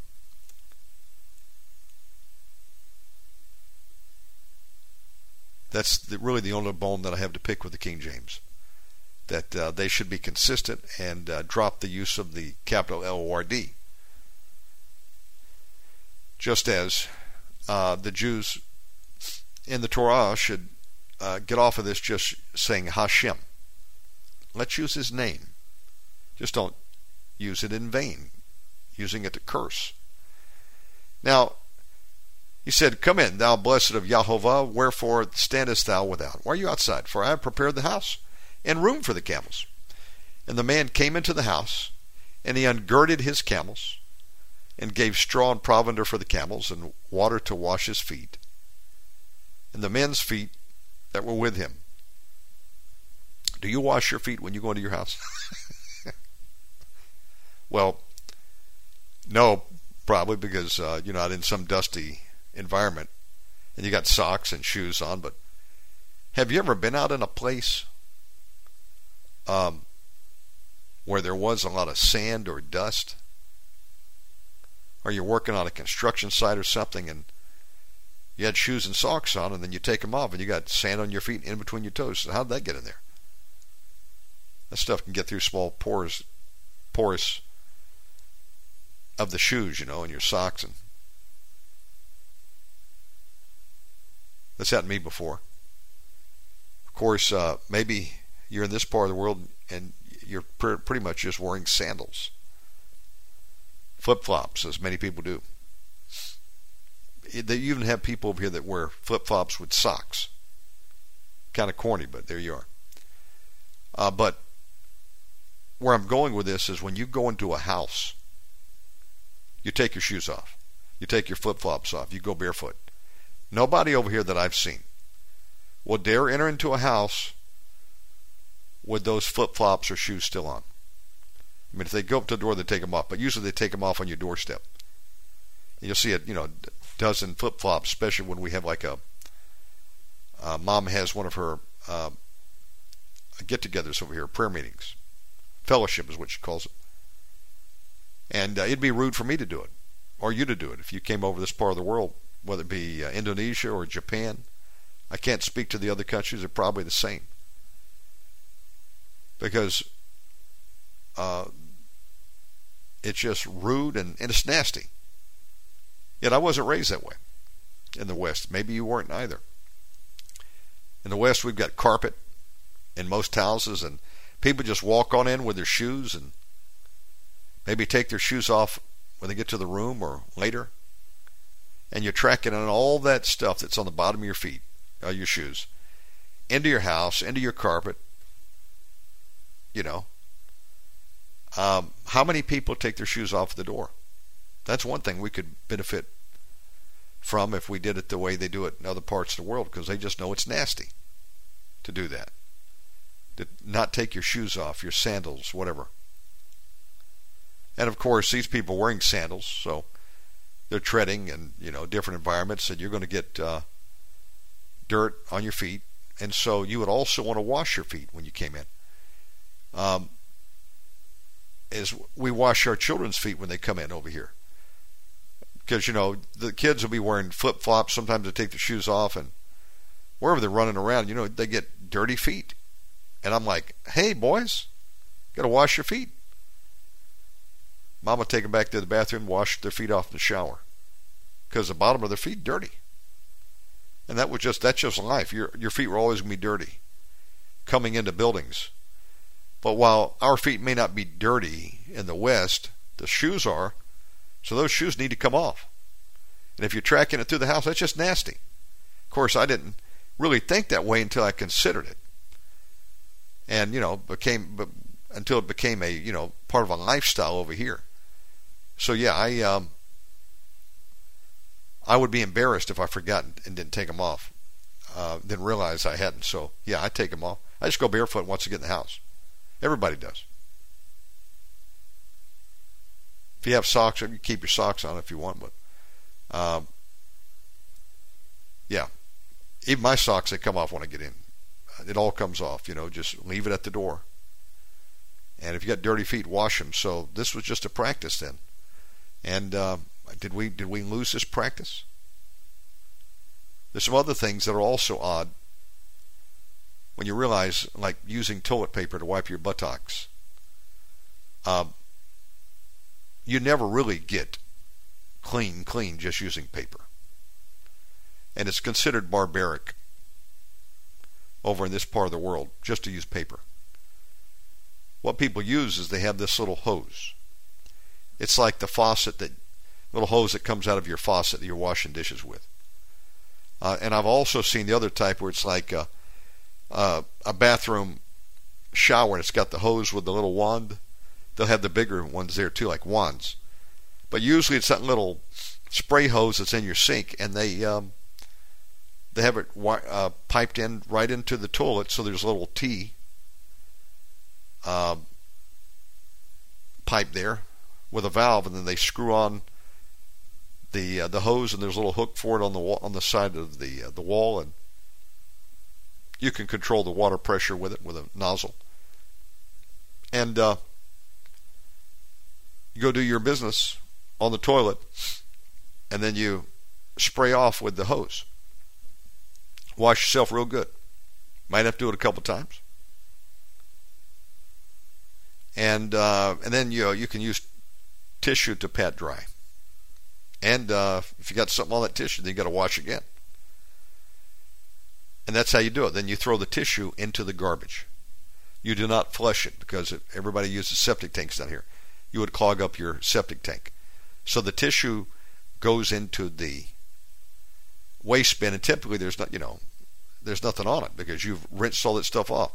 That's the, really the only bone that I have to pick with the King James. That uh, they should be consistent and uh, drop the use of the capital L O R D. Just as uh, the Jews in the Torah should uh, get off of this just saying Hashem. Let's use his name. Just don't use it in vain using it to curse. Now, he said, Come in, thou blessed of Yahovah, wherefore standest thou without? Why are you outside? For I have prepared the house and room for the camels. And the man came into the house, and he ungirded his camels, and gave straw and provender for the camels, and water to wash his feet, and the men's feet that were with him. Do you wash your feet when you go into your house? (laughs) well, no, probably because uh, you're not in some dusty environment and you got socks and shoes on. But have you ever been out in a place um, where there was a lot of sand or dust? Or you're working on a construction site or something and you had shoes and socks on and then you take them off and you got sand on your feet in between your toes. So how'd that get in there? That stuff can get through small pores, porous of the shoes, you know, and your socks and that's happened to me before. Of course, uh, maybe you're in this part of the world and you're pr- pretty much just wearing sandals, flip flops, as many people do. They even have people over here that wear flip flops with socks. Kind of corny, but there you are. Uh, but where I'm going with this is when you go into a house you take your shoes off. You take your flip flops off. You go barefoot. Nobody over here that I've seen will dare enter into a house with those flip flops or shoes still on. I mean, if they go up to the door, they take them off, but usually they take them off on your doorstep. And you'll see a you know dozen flip flops, especially when we have like a uh, mom has one of her uh, get-togethers over here, prayer meetings, fellowship is what she calls it. And uh, it'd be rude for me to do it, or you to do it if you came over this part of the world, whether it be uh, Indonesia or Japan. I can't speak to the other countries; they're probably the same because uh, it's just rude and, and it's nasty. Yet I wasn't raised that way in the West. Maybe you weren't either. In the West, we've got carpet in most houses, and people just walk on in with their shoes and maybe take their shoes off when they get to the room or later. And you're tracking on all that stuff that's on the bottom of your feet, uh, your shoes, into your house, into your carpet. You know, um, how many people take their shoes off the door? That's one thing we could benefit from if we did it the way they do it in other parts of the world because they just know it's nasty to do that. To not take your shoes off, your sandals, whatever. And of course, these people wearing sandals, so they're treading in you know different environments, and you're going to get uh, dirt on your feet, and so you would also want to wash your feet when you came in. Um, is we wash our children's feet when they come in over here. Because, you know, the kids will be wearing flip flops. Sometimes they take their shoes off and wherever they're running around, you know, they get dirty feet. And I'm like, hey, boys, got to wash your feet. Mama take them back to the bathroom, wash their feet off in the shower. Because the bottom of their feet dirty. And that was just that's just life. Your your feet were always gonna be dirty. Coming into buildings. But while our feet may not be dirty in the West, the shoes are. So those shoes need to come off. And if you're tracking it through the house, that's just nasty. Of course, I didn't really think that way until I considered it. And, you know, became until it became a, you know, part of a lifestyle over here. So yeah, I um I would be embarrassed if I forgot and didn't take them off. Uh, then realize I hadn't. So yeah, I take them off. I just go barefoot once I get in the house. Everybody does. If you have socks, you keep your socks on if you want, but um, yeah, even my socks they come off when I get in. It all comes off. You know, just leave it at the door. And if you got dirty feet, wash them. So this was just a practice then. And uh, did we did we lose this practice? There's some other things that are also odd when you realize, like using toilet paper to wipe your buttocks, um, you never really get clean, clean just using paper. And it's considered barbaric over in this part of the world just to use paper. What people use is they have this little hose. It's like the faucet that little hose that comes out of your faucet that you're washing dishes with. Uh, and I've also seen the other type where it's like uh, uh, a bathroom shower and it's got the hose with the little wand. They'll have the bigger ones there too, like wands. But usually it's that little spray hose that's in your sink, and they um, they have it uh, piped in right into the toilet, so there's a little T um, pipe there with a valve, and then they screw on the uh, the hose, and there's a little hook for it on the wall, on the side of the uh, the wall, and you can control the water pressure with it with a nozzle. And uh, you go do your business on the toilet, and then you spray off with the hose. Wash yourself real good. Might have to do it a couple times. And uh, and then you know, you can use tissue to pat dry. And uh, if you got something on that tissue, then you got to wash again. And that's how you do it. Then you throw the tissue into the garbage. You do not flush it because everybody uses septic tanks down here. You would clog up your septic tank. So the tissue goes into the waste bin, and typically there's not, you know, there's nothing on it because you've rinsed all that stuff off.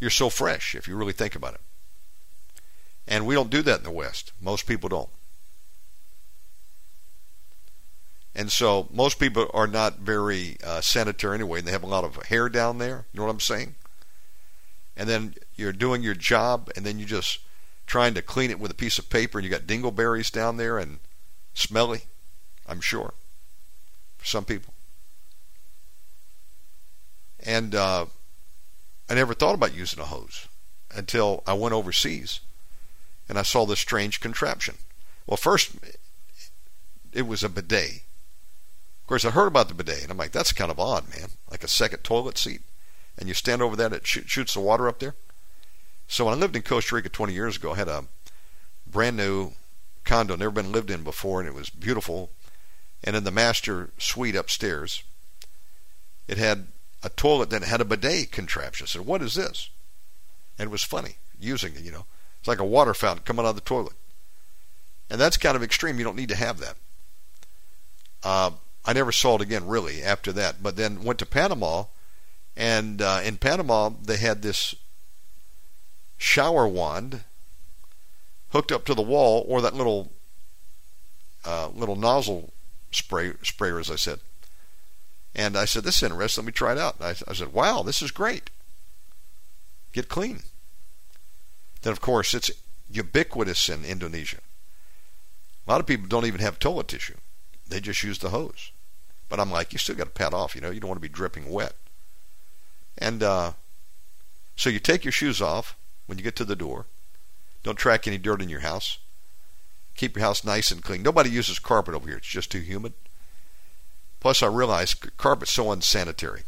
You're so fresh if you really think about it. And we don't do that in the West. Most people don't. And so most people are not very uh, sanitary anyway, and they have a lot of hair down there. You know what I'm saying? and then you're doing your job, and then you're just trying to clean it with a piece of paper, and you got dingleberries down there and smelly, I'm sure, for some people. And uh, I never thought about using a hose until I went overseas and I saw this strange contraption. Well, first, it was a bidet. Course, I heard about the bidet, and I'm like, that's kind of odd, man. Like a second toilet seat. And you stand over that, it shoots the water up there. So when I lived in Costa Rica 20 years ago, I had a brand new condo, never been lived in before, and it was beautiful. And in the master suite upstairs, it had a toilet that had a bidet contraption. I said, What is this? And it was funny using it, you know. It's like a water fountain coming out of the toilet. And that's kind of extreme. You don't need to have that. Uh, I never saw it again, really, after that. But then went to Panama, and uh, in Panama, they had this shower wand hooked up to the wall, or that little uh, little nozzle spray sprayer, as I said. And I said, "This is interesting. Let me try it out." I, I said, "Wow, this is great. Get clean." Then, of course, it's ubiquitous in Indonesia. A lot of people don't even have toilet tissue; they just use the hose. But I'm like, you still got to pat off. You know, you don't want to be dripping wet. And uh, so you take your shoes off when you get to the door. Don't track any dirt in your house. Keep your house nice and clean. Nobody uses carpet over here. It's just too humid. Plus, I realize carpet's so unsanitary,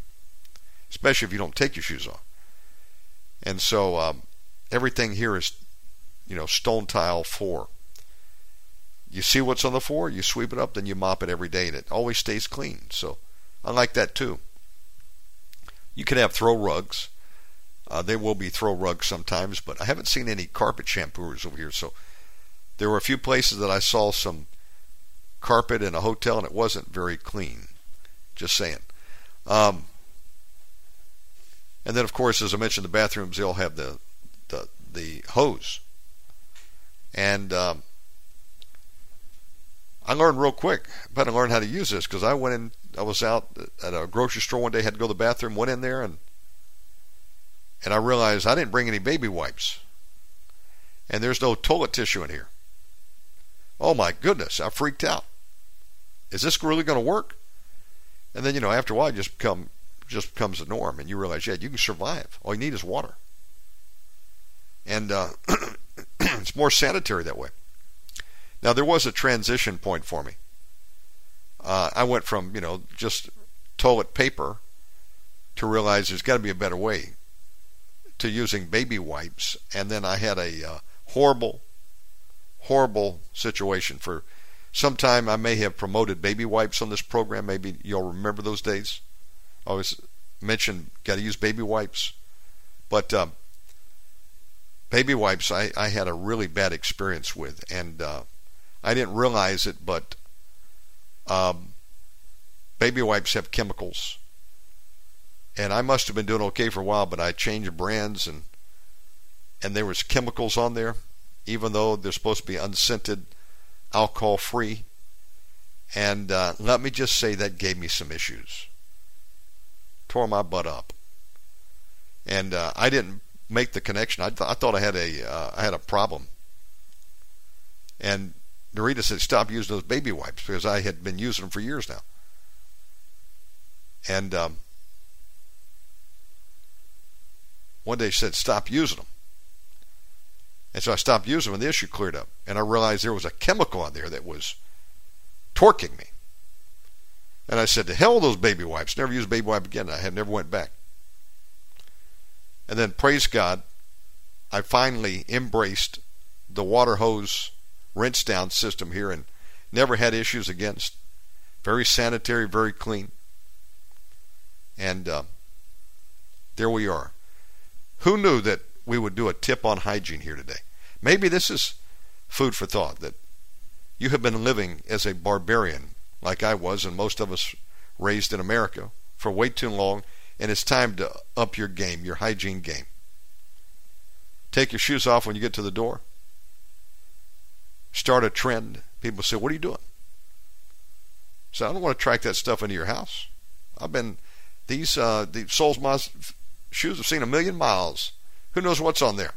especially if you don't take your shoes off. And so um, everything here is, you know, stone tile floor. You see what's on the floor, you sweep it up, then you mop it every day, and it always stays clean. So I like that too. You can have throw rugs. Uh, there will be throw rugs sometimes, but I haven't seen any carpet shampooers over here. So there were a few places that I saw some carpet in a hotel, and it wasn't very clean. Just saying. Um, and then, of course, as I mentioned, the bathrooms they all have the the the hose, and um, I learned real quick. I better learn how to use this because I went in. I was out at a grocery store one day, had to go to the bathroom, went in there, and and I realized I didn't bring any baby wipes, and there's no toilet tissue in here. Oh my goodness, I freaked out. Is this really going to work? And then you know, after a while, it just become just becomes the norm, and you realize, yeah, you can survive. All you need is water, and uh, (clears throat) it's more sanitary that way. Now there was a transition point for me. Uh, I went from you know just toilet paper to realize there's got to be a better way to using baby wipes, and then I had a uh, horrible, horrible situation for some time. I may have promoted baby wipes on this program. Maybe you'll remember those days. I always mentioned got to use baby wipes, but um, baby wipes I, I had a really bad experience with, and uh, I didn't realize it, but um, baby wipes have chemicals. And I must have been doing okay for a while, but I changed brands and and there was chemicals on there, even though they're supposed to be unscented, alcohol free. And uh, let me just say that gave me some issues. Tore my butt up. And uh, I didn't make the connection. I, th- I thought I had a uh, I had a problem. And Narita said, stop using those baby wipes because I had been using them for years now. And um, one day she said, stop using them. And so I stopped using them and the issue cleared up. And I realized there was a chemical on there that was torquing me. And I said, to hell with those baby wipes. Never use baby wipe again. I have never went back. And then, praise God, I finally embraced the water hose rinse down system here and never had issues against. Very sanitary, very clean. And uh, there we are. Who knew that we would do a tip on hygiene here today? Maybe this is food for thought that you have been living as a barbarian like I was and most of us raised in America for way too long and it's time to up your game, your hygiene game. Take your shoes off when you get to the door start a trend. People say, What are you doing? So I don't want to track that stuff into your house. I've been, these, uh, the Souls shoes have seen a million miles Who knows what's on there?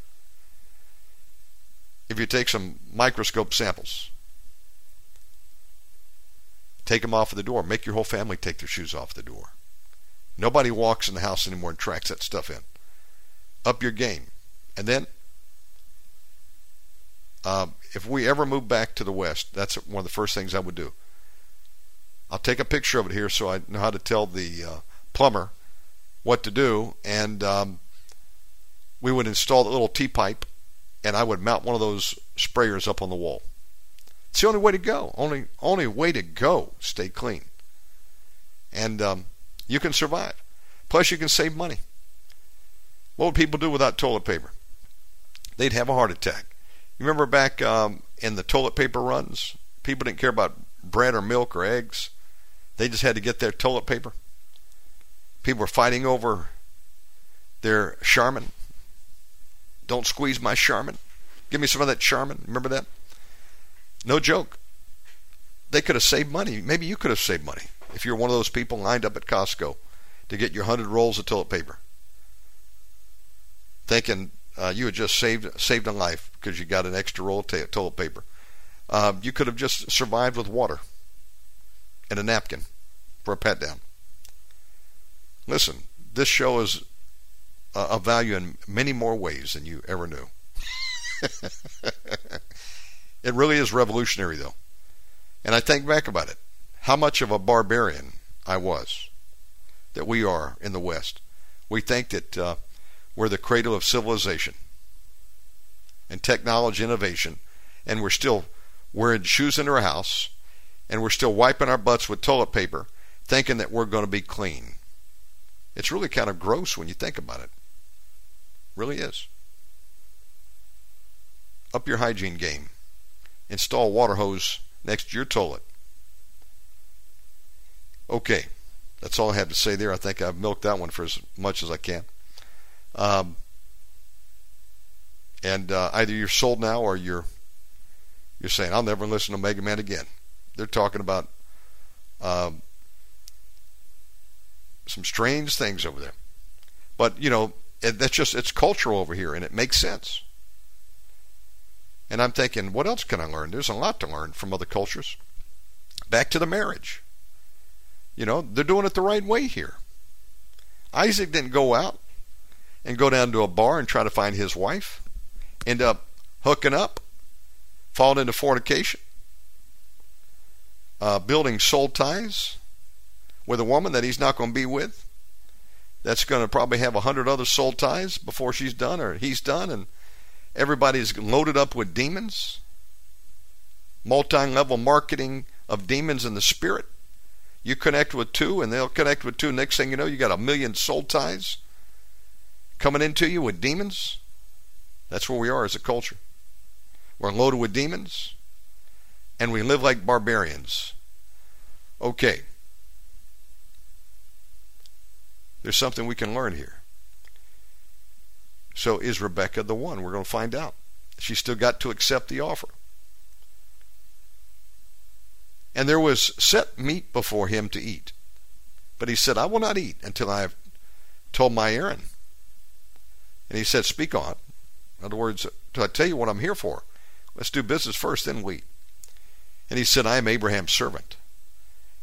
If you take some microscope samples, take them off of the door. Make your whole family take their shoes off the door. Nobody walks in the house anymore and tracks that stuff in. Up your game. And then, um, if we ever move back to the West, that's one of the first things I would do. I'll take a picture of it here so I know how to tell the uh, plumber what to do. And um, we would install the little T pipe, and I would mount one of those sprayers up on the wall. It's the only way to go. Only only way to go. Stay clean, and um, you can survive. Plus, you can save money. What would people do without toilet paper? They'd have a heart attack. You remember back um, in the toilet paper runs, people didn't care about bread or milk or eggs. They just had to get their toilet paper. People were fighting over their Charmin. Don't squeeze my Charmin. Give me some of that Charmin. Remember that? No joke. They could have saved money. Maybe you could have saved money if you're one of those people lined up at Costco to get your 100 rolls of toilet paper. Thinking uh, you had just saved saved a life because you got an extra roll of t- toilet paper. Uh, you could have just survived with water and a napkin for a pat down. Listen, this show is uh, of value in many more ways than you ever knew. (laughs) it really is revolutionary, though. And I think back about it how much of a barbarian I was that we are in the West. We think that uh, we're the cradle of civilization and technology innovation, and we're still wearing shoes in our house, and we're still wiping our butts with toilet paper, thinking that we're going to be clean. It's really kind of gross when you think about it. Really is. Up your hygiene game. Install water hose next to your toilet. Okay, that's all I have to say there. I think I've milked that one for as much as I can. Um, and uh, either you're sold now or you're you're saying I'll never listen to Omega Man again. They're talking about um, some strange things over there, but you know it, that's just it's cultural over here, and it makes sense. And I'm thinking, what else can I learn? There's a lot to learn from other cultures. Back to the marriage. You know, they're doing it the right way here. Isaac didn't go out and go down to a bar and try to find his wife, end up hooking up, falling into fornication, uh, building soul ties with a woman that he's not going to be with. That's going to probably have a hundred other soul ties before she's done or he's done, and everybody's loaded up with demons. Multi-level marketing of demons in the spirit. You connect with two, and they'll connect with two. Next thing you know, you got a million soul ties coming into you with demons. That's where we are as a culture. We're loaded with demons, and we live like barbarians. Okay. There's something we can learn here. So is Rebekah the one? We're going to find out. She still got to accept the offer. And there was set meat before him to eat. But he said, I will not eat until I have told my errand. And he said, Speak on. In other words, I tell you what I'm here for. Let's do business first, then we. And he said, I am Abraham's servant.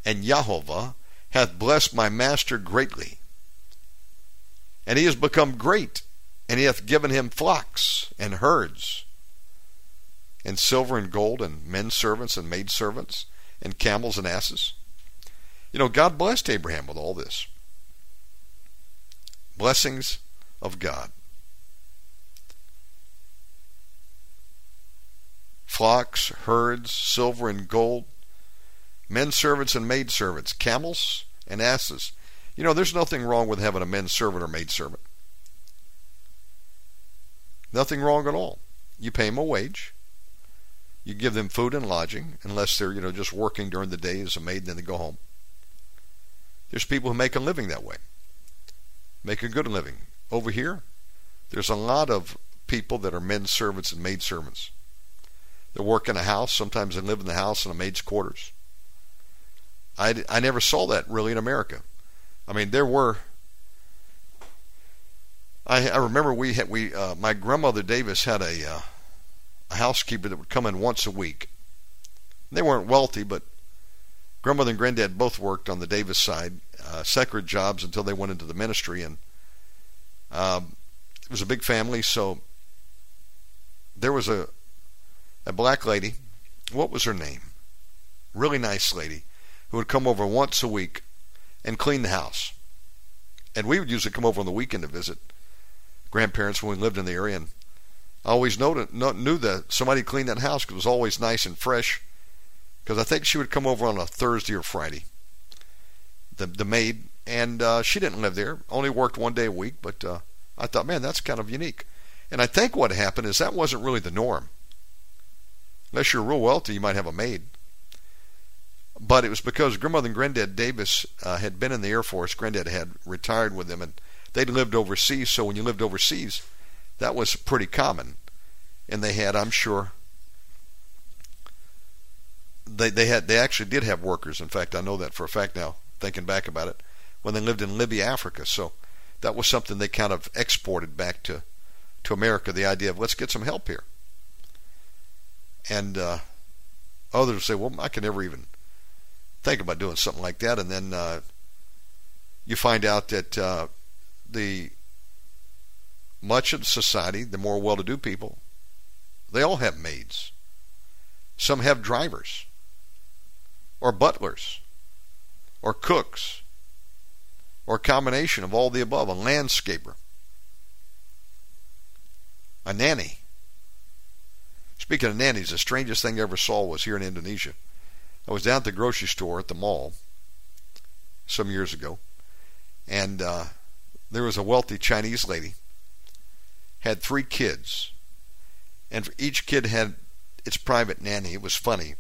And Yahovah hath blessed my master greatly. And he has become great, and he hath given him flocks and herds, and silver and gold, and men servants and maid servants, and camels and asses. You know, God blessed Abraham with all this. Blessings of God. Flocks, herds, silver and gold, men servants and maid servants, camels and asses. You know, there's nothing wrong with having a men servant or maid servant. Nothing wrong at all. You pay them a wage. You give them food and lodging, unless they're, you know, just working during the day as a maid and then they go home. There's people who make a living that way. Make a good living. Over here, there's a lot of people that are men servants and maid servants. They work in a house. Sometimes they live in the house in a maid's quarters. I, I never saw that really in America. I mean, there were I, I remember we had we uh, my grandmother Davis had a uh, a housekeeper that would come in once a week. They weren't wealthy, but grandmother and granddad both worked on the Davis side, uh, separate jobs until they went into the ministry, and um, it was a big family. So there was a a black lady. What was her name? Really nice lady who would come over once a week and clean the house. And we would usually come over on the weekend to visit grandparents when we lived in the area. And I always noted, knew that somebody cleaned that house because it was always nice and fresh. Because I think she would come over on a Thursday or Friday. The the maid, and uh, she didn't live there. Only worked one day a week. But uh, I thought, man, that's kind of unique. And I think what happened is that wasn't really the norm. Unless you're real wealthy, you might have a maid. But it was because grandmother and granddad Davis uh, had been in the Air Force. Granddad had retired with them, and they'd lived overseas. So when you lived overseas, that was pretty common. And they had, I'm sure, they they had they actually did have workers. In fact, I know that for a fact now. Thinking back about it, when they lived in Libya, Africa. So that was something they kind of exported back to to America. The idea of let's get some help here. And uh, others say, well, I can never even think about doing something like that. And then uh, you find out that uh, the much of society, the more well-to-do people, they all have maids. Some have drivers, or butlers, or cooks, or a combination of all the above, a landscaper, a nanny. Speaking of nannies, the strangest thing I ever saw was here in Indonesia. I was down at the grocery store at the mall some years ago, and uh, there was a wealthy Chinese lady, had three kids, and each kid had its private nanny. It was funny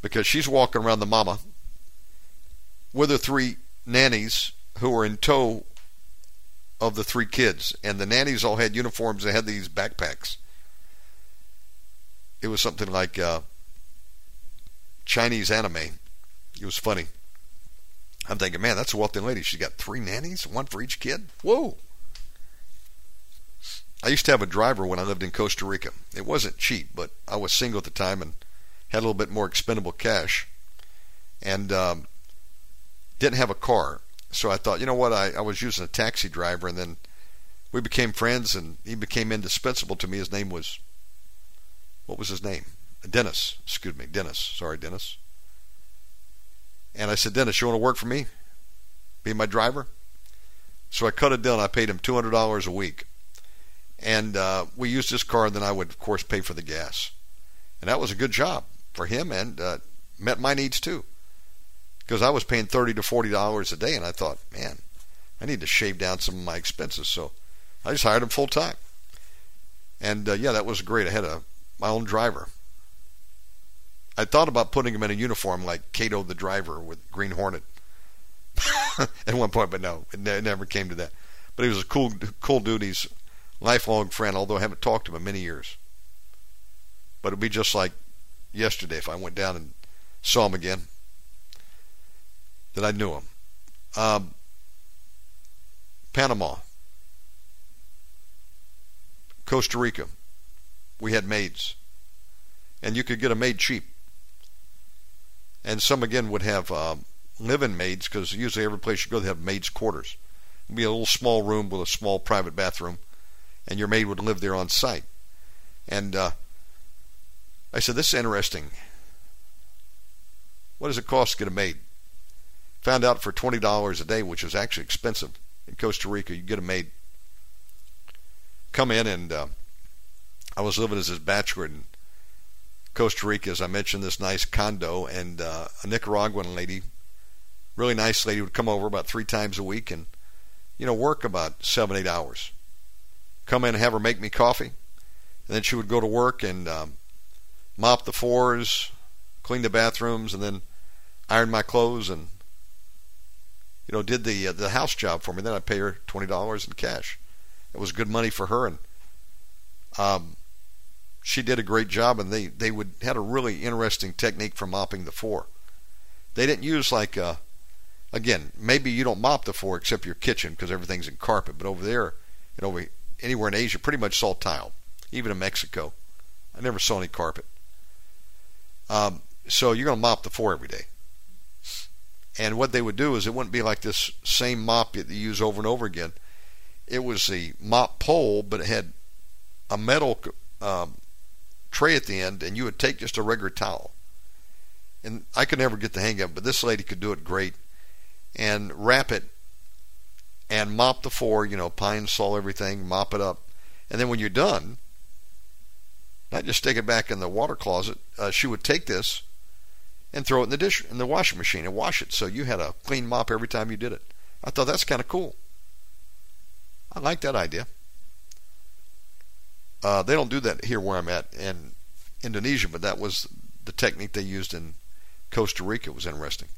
because she's walking around the mama with her three nannies who were in tow of the three kids, and the nannies all had uniforms. They had these backpacks. It was something like uh, Chinese anime. It was funny. I'm thinking, man, that's a wealthy lady. She's got three nannies, one for each kid. Whoa. I used to have a driver when I lived in Costa Rica. It wasn't cheap, but I was single at the time and had a little bit more expendable cash. And um, didn't have a car. So I thought, you know what, I, I was using a taxi driver, and then we became friends, and he became indispensable to me. His name was, what was his name? Dennis. Excuse me, Dennis. Sorry, Dennis. And I said, Dennis, you want to work for me? Be my driver? So I cut a deal and I paid him $200 a week. And uh, we used his car, and then I would, of course, pay for the gas. And that was a good job for him and uh, met my needs too. Because I was paying 30 to $40 a day, and I thought, man, I need to shave down some of my expenses. So I just hired him full time. And uh, yeah, that was great. I had a my own driver. I thought about putting him in a uniform like Kato the driver with Green Hornet (laughs) at one point, but no, it, ne- it, never came to that. But he was a cool, cool dude. He's lifelong friend, although I haven't talked to him in many years. But it'd be just like yesterday if I went down and saw him again, that I knew him. Um, Panama, Costa Rica, we had maids, and you could get a maid cheap. And some again would have um, live-in maids because usually every place you go they have maids' quarters. It'd be a little small room with a small private bathroom, and your maid would live there on site. And uh, I said, "This is interesting. What does it cost to get a maid?" Found out for twenty dollars a day, which is actually expensive in Costa Rica. You get a maid, come in, and uh, I was living as his bachelor in Costa Rica, as I mentioned, this nice condo, and uh, a Nicaraguan lady, really nice lady, would come over about three times a week and, you know, work about seven, eight hours. Come in and have her make me coffee, and then she would go to work and um, mop the floors, clean the bathrooms, and then iron my clothes and, you know, did the uh, the house job for me. Then I'd pay her twenty dollars in cash. It was good money for her, and um, she did a great job, and they they would had a really interesting technique for mopping the floor. They didn't use like a, uh, again maybe you don't mop the floor except your kitchen because everything's in carpet, but over there You know, anywhere in Asia, pretty much saw tile. Even in Mexico, I never saw any carpet. Um, so you're going to mop the floor every day. And what they would do is it wouldn't be like this same mop that you use over and over again. It was a mop pole, but it had a metal um, tray at the end, and you would take just a regular towel. And I could never get the hang of it, but this lady could do it great. And wrap it and mop the floor, you know, pine saw everything, mop it up. And then when you're done, not just stick it back in the water closet, uh, she would take this and throw it in the dish in the washing machine and wash it. So you had a clean mop every time you did it. I thought that's kind of cool. I like that idea. Uh, they don't do that here where I'm at in Indonesia, but that was the technique they used in Costa Rica. It was interesting.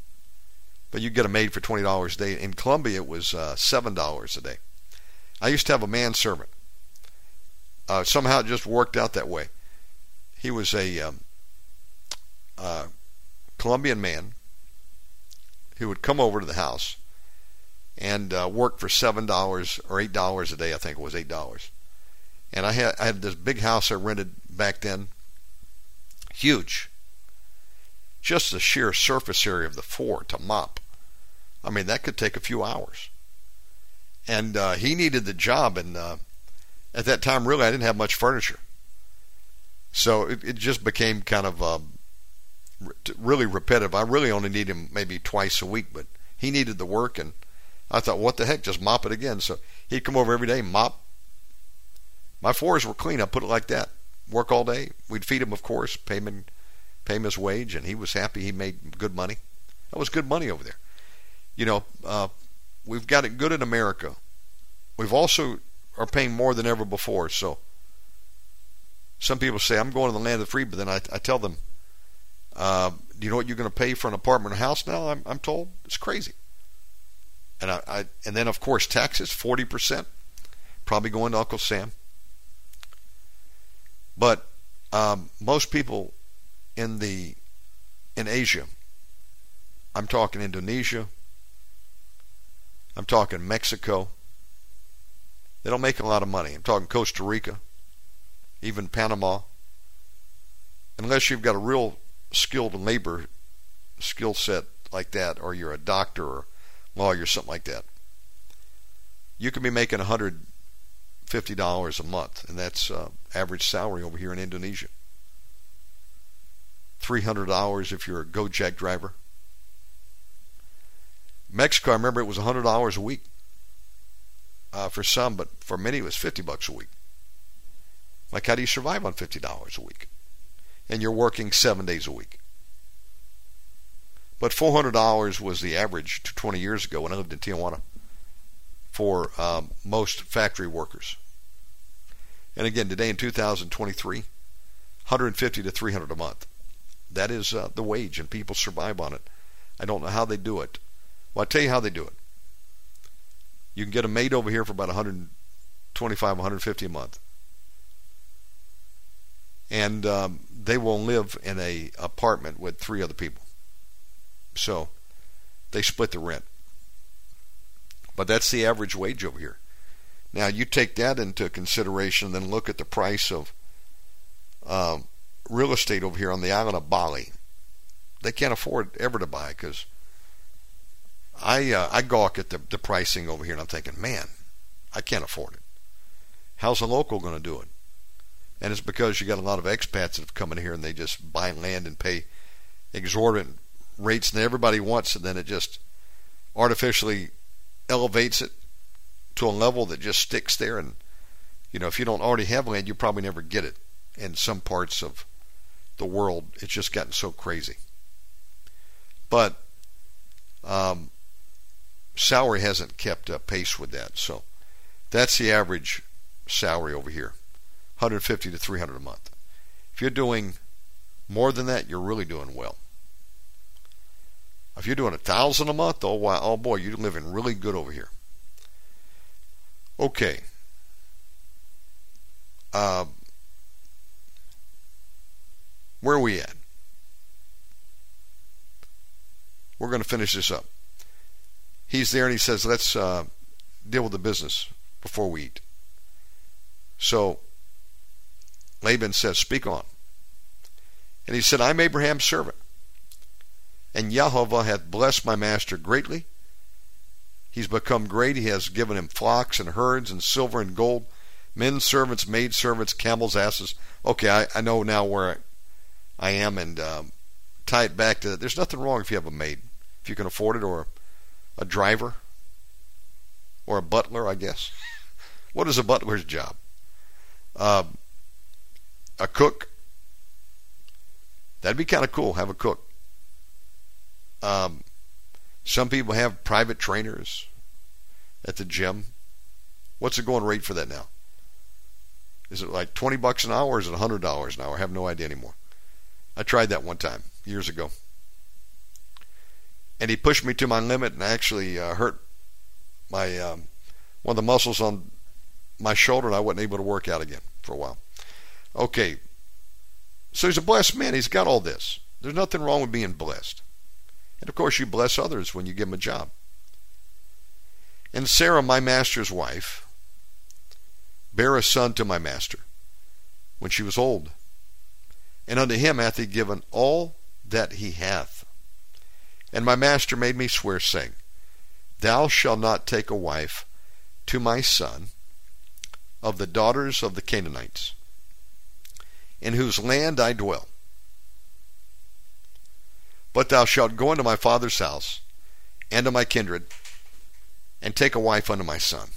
But you get a maid for twenty dollars a day. In Colombia, it was uh, seven dollars a day. I used to have a manservant. Uh, somehow it just worked out that way. He was a um, uh, Colombian man who would come over to the house and uh, work for seven dollars or eight dollars a day. I think it was eight dollars. And I had I had this big house I rented back then, huge. Just the sheer surface area of the floor to mop. I mean, that could take a few hours. And uh, he needed the job, and uh, at that time, really, I didn't have much furniture. So it, it just became kind of um, really repetitive. I really only need him maybe twice a week, but he needed the work, and I thought, what the heck, just mop it again. So he'd come over every day, mop. My floors were clean. I put it like that. Work all day. We'd feed him, of course, pay him, pay him his wage, and he was happy. He made good money. That was good money over there. You know, uh, we've got it good in America. We've also are paying more than ever before. So some people say I'm going to the land of the free, but then I, I tell them, uh, do you know what you're going to pay for an apartment or house now? I'm, I'm told it's crazy. And I, I and then of course taxes, forty percent, probably going to Uncle Sam. But um, most people in the in Asia, I'm talking Indonesia, I'm talking Mexico, they don't make a lot of money. I'm talking Costa Rica, even Panama. Unless you've got a real skilled labor skill set like that, or you're a doctor or lawyer, something like that, you can be making $150 a month, and that's uh, average salary over here in Indonesia. $300 if you're a Gojek driver. Mexico, I remember it was $100 a week uh, for some, but for many it was 50 bucks a week. Like, how do you survive on $50 a week? And you're working seven days a week. But $400 was the average 20 years ago when I lived in Tijuana for um, most factory workers. And again, today in 2023, 150 to 300 a month. That is uh, the wage, and people survive on it. I don't know how they do it. Well, I'll tell you how they do it. You can get a maid over here for about 125, 150 a month, and um, they will live in a apartment with three other people. So they split the rent. But that's the average wage over here. Now you take that into consideration, then look at the price of uh, real estate over here on the island of Bali. They can't afford ever to buy because I uh, I gawk at the, the pricing over here, and I'm thinking, man, I can't afford it. How's a local going to do it? And it's because you got a lot of expats that have come in here and they just buy land and pay exorbitant rates and everybody wants, and then it just artificially elevates it to a level that just sticks there. And you know, if you don't already have land, you probably never get it. In some parts of the world, it's just gotten so crazy. But um, salary hasn't kept uh, pace with that. So that's the average salary over here 150 to 300 a month. If you're doing more than that, you're really doing well. If you're doing a thousand a month, oh wow, oh boy, you're living really good over here. Okay. Uh, where are we at? We're going to finish this up he's there and he says, let's uh, deal with the business before we eat. So Laban says, Speak on. And he said, I'm Abraham's servant. And Jehovah hath blessed my master greatly. He's become great. He has given him flocks and herds and silver and gold, men servants, maid servants, camels, asses. Okay, I, I know now where I, I am and um, tie it back to that. There's nothing wrong if you have a maid, if you can afford it, or a driver, or a butler, I guess. (laughs) what is a butler's job? Uh, a cook, That'd be kind of cool. Have a cook. Um, some people have private trainers at the gym. What's the going rate for that now? Is it like 20 bucks an hour or is it $100 an hour? I have no idea anymore. I tried that one time years ago. And he pushed me to my limit and actually uh, hurt my um, one of the muscles on my shoulder and I wasn't able to work out again for a while. Okay, so he's a blessed man. He's got all this. There's nothing wrong with being blessed. And of course, you bless others when you give them a job. And Sarah, my master's wife, bare a son to my master when she was old. And unto him hath he given all that he hath. And my master made me swear, saying, Thou shalt not take a wife to my son of the daughters of the Canaanites in whose land I dwell. But thou shalt go into my father's house and to my kindred, and take a wife unto my son.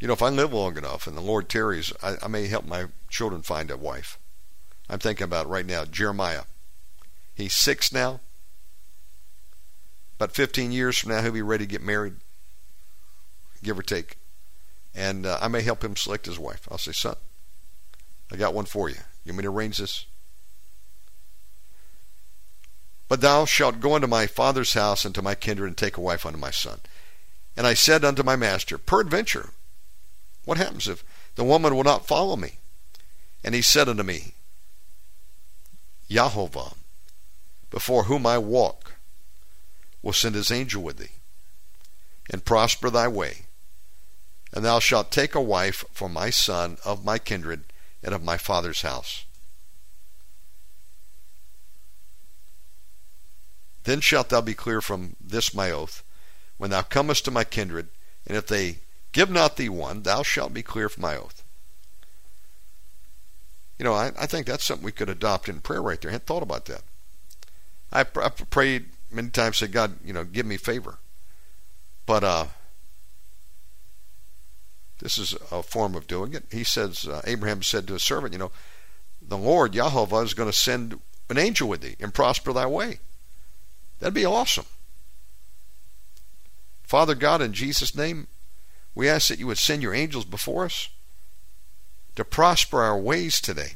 You know, if I live long enough and the Lord tarries, I, I may help my children find a wife. I'm thinking about right now Jeremiah. He's six now. About 15 years from now, he'll be ready to get married, give or take and uh, I may help him select his wife. I'll say, son, I got one for you. You want me to arrange this? But thou shalt go unto my father's house and to my kindred and take a wife unto my son. And I said unto my master, Peradventure, what happens if the woman will not follow me? And he said unto me, Jehovah, before whom I walk, will send his angel with thee, and prosper thy way and thou shalt take a wife for my son of my kindred and of my father's house. Then shalt thou be clear from this my oath, when thou comest to my kindred, and if they give not thee one, thou shalt be clear from my oath. You know, I, I think that's something we could adopt in prayer right there. I hadn't thought about that. I, I prayed many times, say, God, you know, give me favor. But uh, this is a form of doing it. He says, uh, Abraham said to his servant, you know, the Lord, Yahovah, is going to send an angel with thee and prosper thy way. That'd be awesome. Father God, in Jesus' name, we ask that you would send your angels before us to prosper our ways today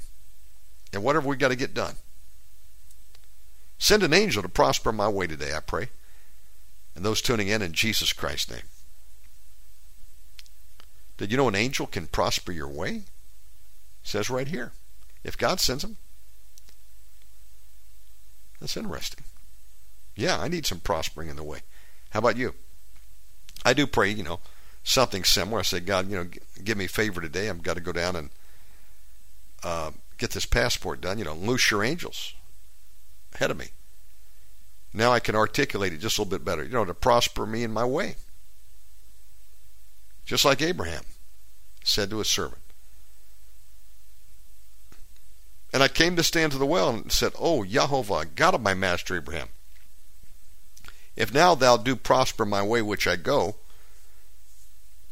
and whatever we got to get done. Send an angel to prosper my way today, I pray. And those tuning in in Jesus Christ's name. Did you know an angel can prosper your way? It says right here. If God sends them. That's interesting. Yeah, I need some prospering in the way. How about you? I do pray, you know, something similar. I say, God, you know, give me favor today. I've got to go down and uh, get this passport done. You know, loose your angels ahead of me. Now I can articulate it just a little bit better. You know, to prosper me in my way just like Abraham said to his servant. And I came to stand to the well and said, O Jehovah, God of my master Abraham, if now thou do prosper my way which I go,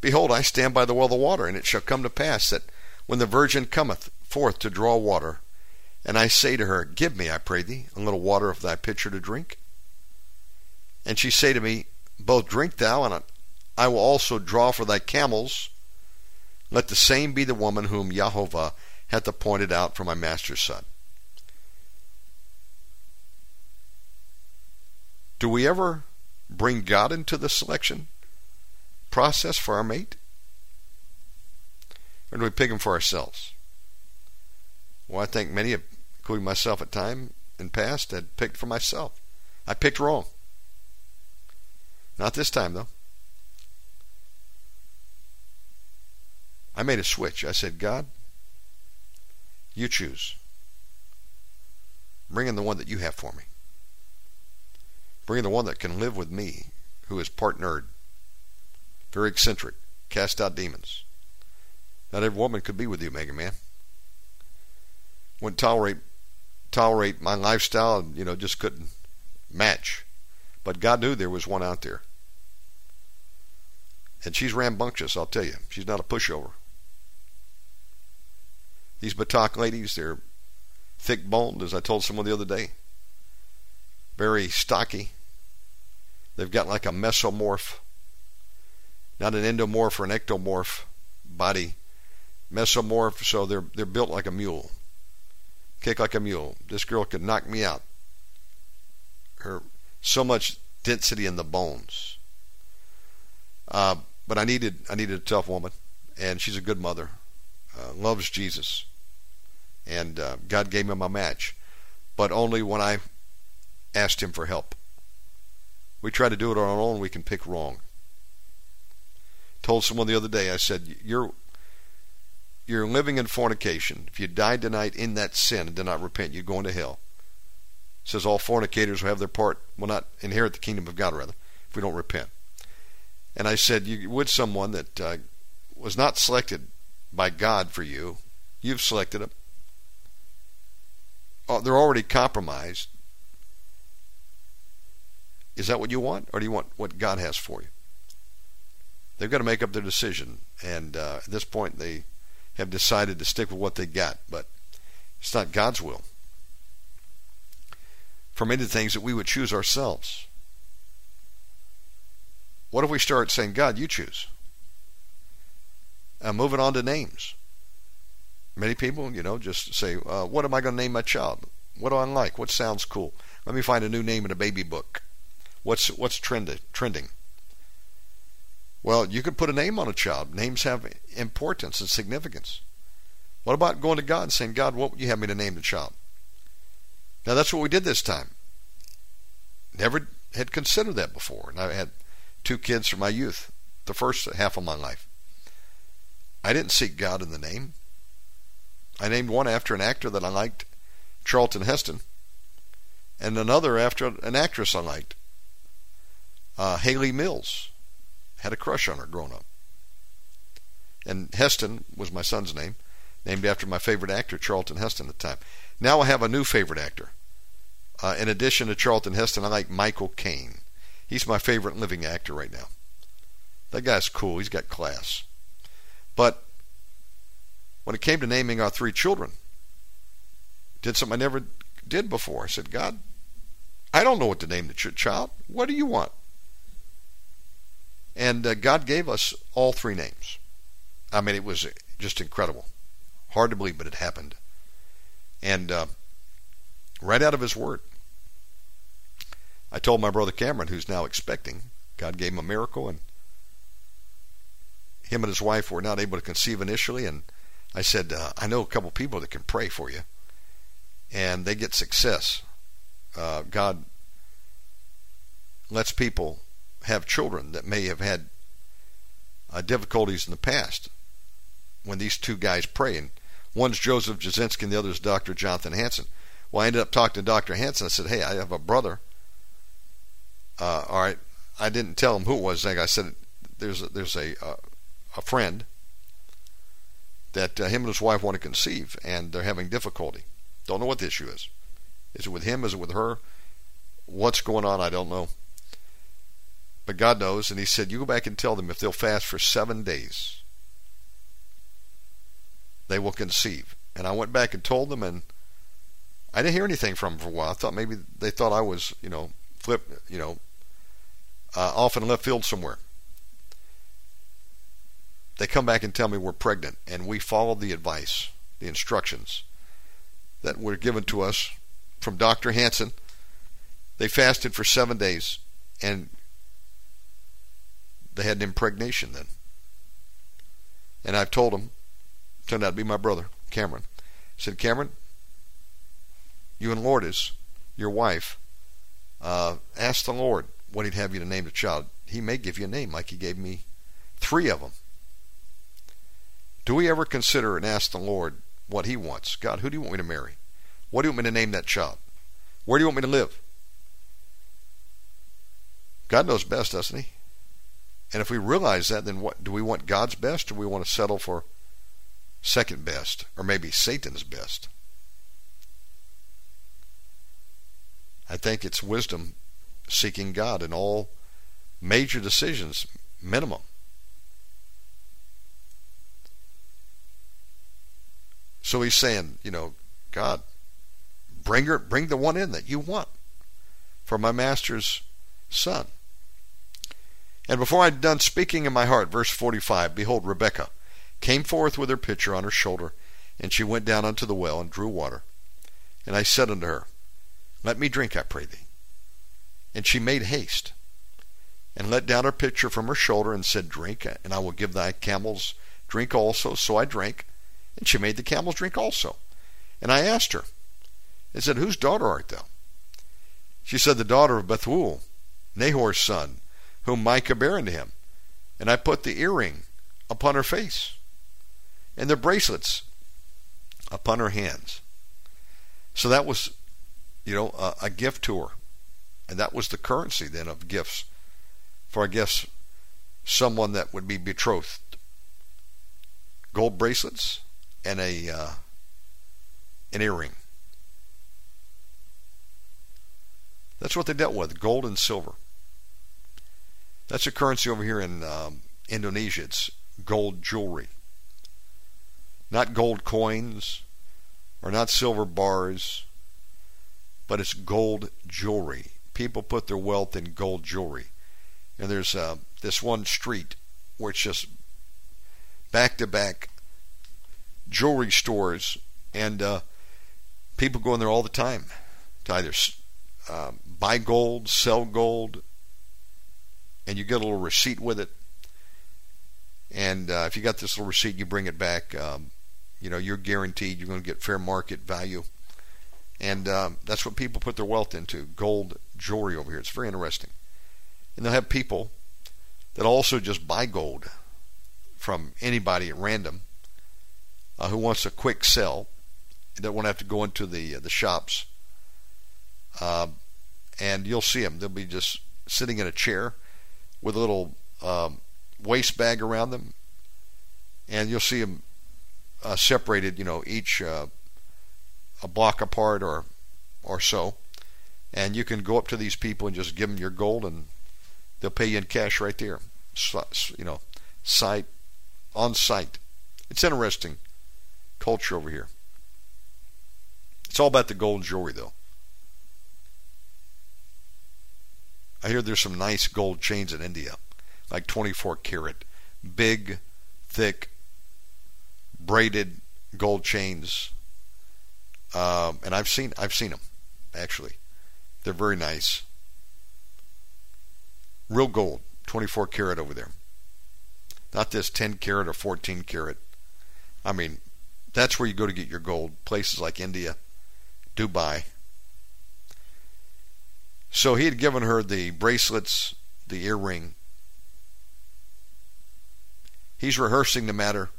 behold, I stand by the well of the water, and it shall come to pass that when the virgin cometh forth to draw water, and I say to her, Give me, I pray thee, a little water of thy pitcher to drink. And she say to me, Both drink thou, and I will also draw for thy camels. Let the same be the woman whom Jehovah hath appointed out for my master's son. Do we ever bring God into the selection process for our mate? Or do we pick him for ourselves? Well, I think many, including myself at time in past, had picked for myself. I picked wrong. Not this time, though. I made a switch. I said, God, you choose. Bring in the one that you have for me. Bring in the one that can live with me, who is part nerd, very eccentric, cast out demons. Not every woman could be with you, Omega Man. Wouldn't tolerate tolerate my lifestyle and, you know, just couldn't match. But God knew there was one out there. And she's rambunctious, I'll tell you. She's not a pushover. These Batak ladies, they're thick boned, as I told someone the other day. Very stocky. They've got like a mesomorph, not an endomorph or an ectomorph body. Mesomorph, so they're they're built like a mule. Kick like a mule. This girl could knock me out. Her so much density in the bones. Uh, but I needed I needed a tough woman, and she's a good mother, uh, loves Jesus, and uh, God gave me my match, but only when I asked Him for help. We try to do it on our own, we can pick wrong. Told someone the other day, I said, "You're you're living in fornication. If you died tonight in that sin and did not repent, you're going to hell." It says all fornicators will have their part, will not inherit the kingdom of God, rather, if we don't repent. And I said, you would someone that uh, was not selected by God for you, you've selected them. Oh, they're already compromised. Is that what you want, or do you want what God has for you? They've got to make up their decision, and uh, at this point, they have decided to stick with what they got, but it's not God's will. For many things that we would choose ourselves. What if we start saying, God, you choose? Uh, moving on to names. Many people, you know, just say, uh, what am I going to name my child? What do I like? What sounds cool? Let me find a new name in a baby book. What's what's trending? Trending. Well, you could put a name on a child. Names have importance and significance. What about going to God and saying, God, what would you have me to name the child? Now that's what we did this time. Never had considered that before, and I had two kids from my youth, the first half of my life. I didn't seek God in the name. I named one after an actor that I liked, Charlton Heston, and another after an actress I liked, uh, Hayley Mills. Had a crush on her growing up. And Heston was my son's name, named after my favorite actor, Charlton Heston, at the time. Now I have a new favorite actor. Uh, in addition to Charlton Heston, I like Michael Caine. He's my favorite living actor right now. That guy's cool. He's got class. But when it came to naming our three children, did something I never did before. I said, God, I don't know what to name the ch- child. What do you want? And uh, God gave us all three names. I mean, it was just incredible. Hard to believe, but it happened. And uh, right out of His Word. I told my brother Cameron, who's now expecting, God gave him a miracle, and him and his wife were not able to conceive initially. And I said, uh, I know a couple people that can pray for you, and they get success. Uh, God lets people have children that may have had uh, difficulties in the past when these two guys pray. And one's Joseph Jasinski and the other is Dr. Jonathan Hanson. Well, I ended up talking to Dr. Hanson. I said, Hey, I have a brother uh, all right, I didn't tell him who it was. I said, there's a, there's a uh, a friend that uh, him and his wife want to conceive, and they're having difficulty. Don't know what the issue is. Is it with him? Is it with her? What's going on? I don't know. But God knows, and He said, "You go back and tell them if they'll fast for seven days, they will conceive." And I went back and told them, and I didn't hear anything from them for a while. I thought maybe they thought I was, you know, flip, you know, uh, off in left field somewhere. They come back and tell me we're pregnant, and we followed the advice, the instructions that were given to us from Dr. Hanson. They fasted for seven days, and they had an impregnation then. And I've told them, turned out to be my brother, Cameron. I said, Cameron, you and Lourdes, your wife, uh, ask the Lord what He'd have you to name the child. He may give you a name like He gave me three of them. Do we ever consider and ask the Lord what He wants? God, who do you want me to marry? What do you want me to name that child? Where do you want me to live? God knows best, doesn't He? And if we realize that, then what do we want God's best or do we want to settle for second best or maybe Satan's best? I think it's wisdom seeking God in all major decisions, minimum. So he's saying, you know, God, bring her, bring the one in that you want for my master's son. And before I had done speaking in my heart, verse 45, behold, Rebekah came forth with her pitcher on her shoulder, and she went down unto the well and drew water. And I said unto her, Let me drink, I pray thee. And she made haste, and let down her pitcher from her shoulder, and said, Drink, and I will give thy camels drink also. So I drank, and she made the camels drink also. And I asked her, and said, Whose daughter art thou? She said, The daughter of Bethuel, Nahor's son, whom Milcah bare unto him. And I put the earring upon her face, and the bracelets upon her hands. So that was, you know, a, a gift to her. And that was the currency then of gifts for, I guess, someone that would be betrothed. Gold bracelets and a uh, an earring. That's what they dealt with, gold and silver. That's a currency over here in um, Indonesia. It's gold jewelry. Not gold coins or not silver bars, but it's gold jewelry. People put their wealth in gold jewelry. And there's uh, this one street where it's just back to back jewelry stores, and uh, people go in there all the time to either uh, buy gold, sell gold, and you get a little receipt with it. And uh, if you got this little receipt, you bring it back. Um, you know, you're guaranteed you're going to get fair market value. And um, that's what people put their wealth into gold jewelry over here. It's very interesting. And they'll have people that also just buy gold from anybody at random uh, who wants a quick sell. They won't have to go into the uh, the shops. Um, and you'll see them. They'll be just sitting in a chair with a little um, waist bag around them, and you'll see them uh, separated, you know, each uh, a block apart or or so, and you can go up to these people and just give them your gold, and they'll pay you in cash right there, so, you know, site on site. It's interesting culture over here. It's all about the gold jewelry, though. I hear there's some nice gold chains in India, like 24 karat, big, thick, braided gold chains. Um, and I've seen I've seen them actually. They're very nice. Real gold, 24 karat over there. Not this 10 karat or 14 karat. I mean, that's where you go to get your gold. Places like India, Dubai. So he had given her the bracelets, the earring. He's rehearsing the matter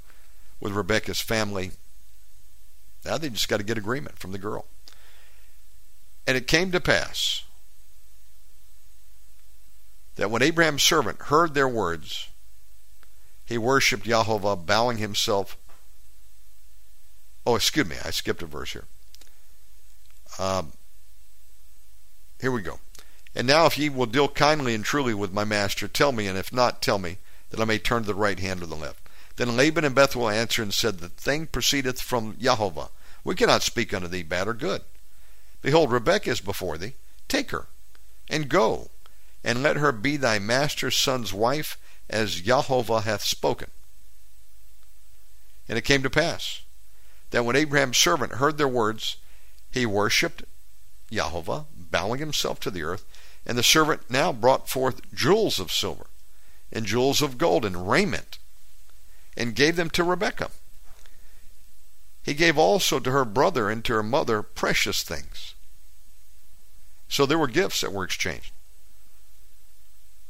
with Rebekah's family. Now they just got to get agreement from the girl. And it came to pass that when Abraham's servant heard their words, he worshipped Jehovah, bowing himself. Oh, excuse me, I skipped a verse here. Um, here we go. And now, if ye will deal kindly and truly with my master, tell me, and if not, tell me, that I may turn to the right hand or the left. Then Laban and Bethuel answered and said, The thing proceedeth from Jehovah. We cannot speak unto thee bad or good. Behold, Rebekah is before thee. Take her, and go, and let her be thy master's son's wife, as Jehovah hath spoken. And it came to pass that when Abraham's servant heard their words, he worshipped Jehovah, bowing himself to the earth. And the servant now brought forth jewels of silver, and jewels of gold, and raiment, and gave them to Rebekah. He gave also to her brother and to her mother precious things. So there were gifts that were exchanged.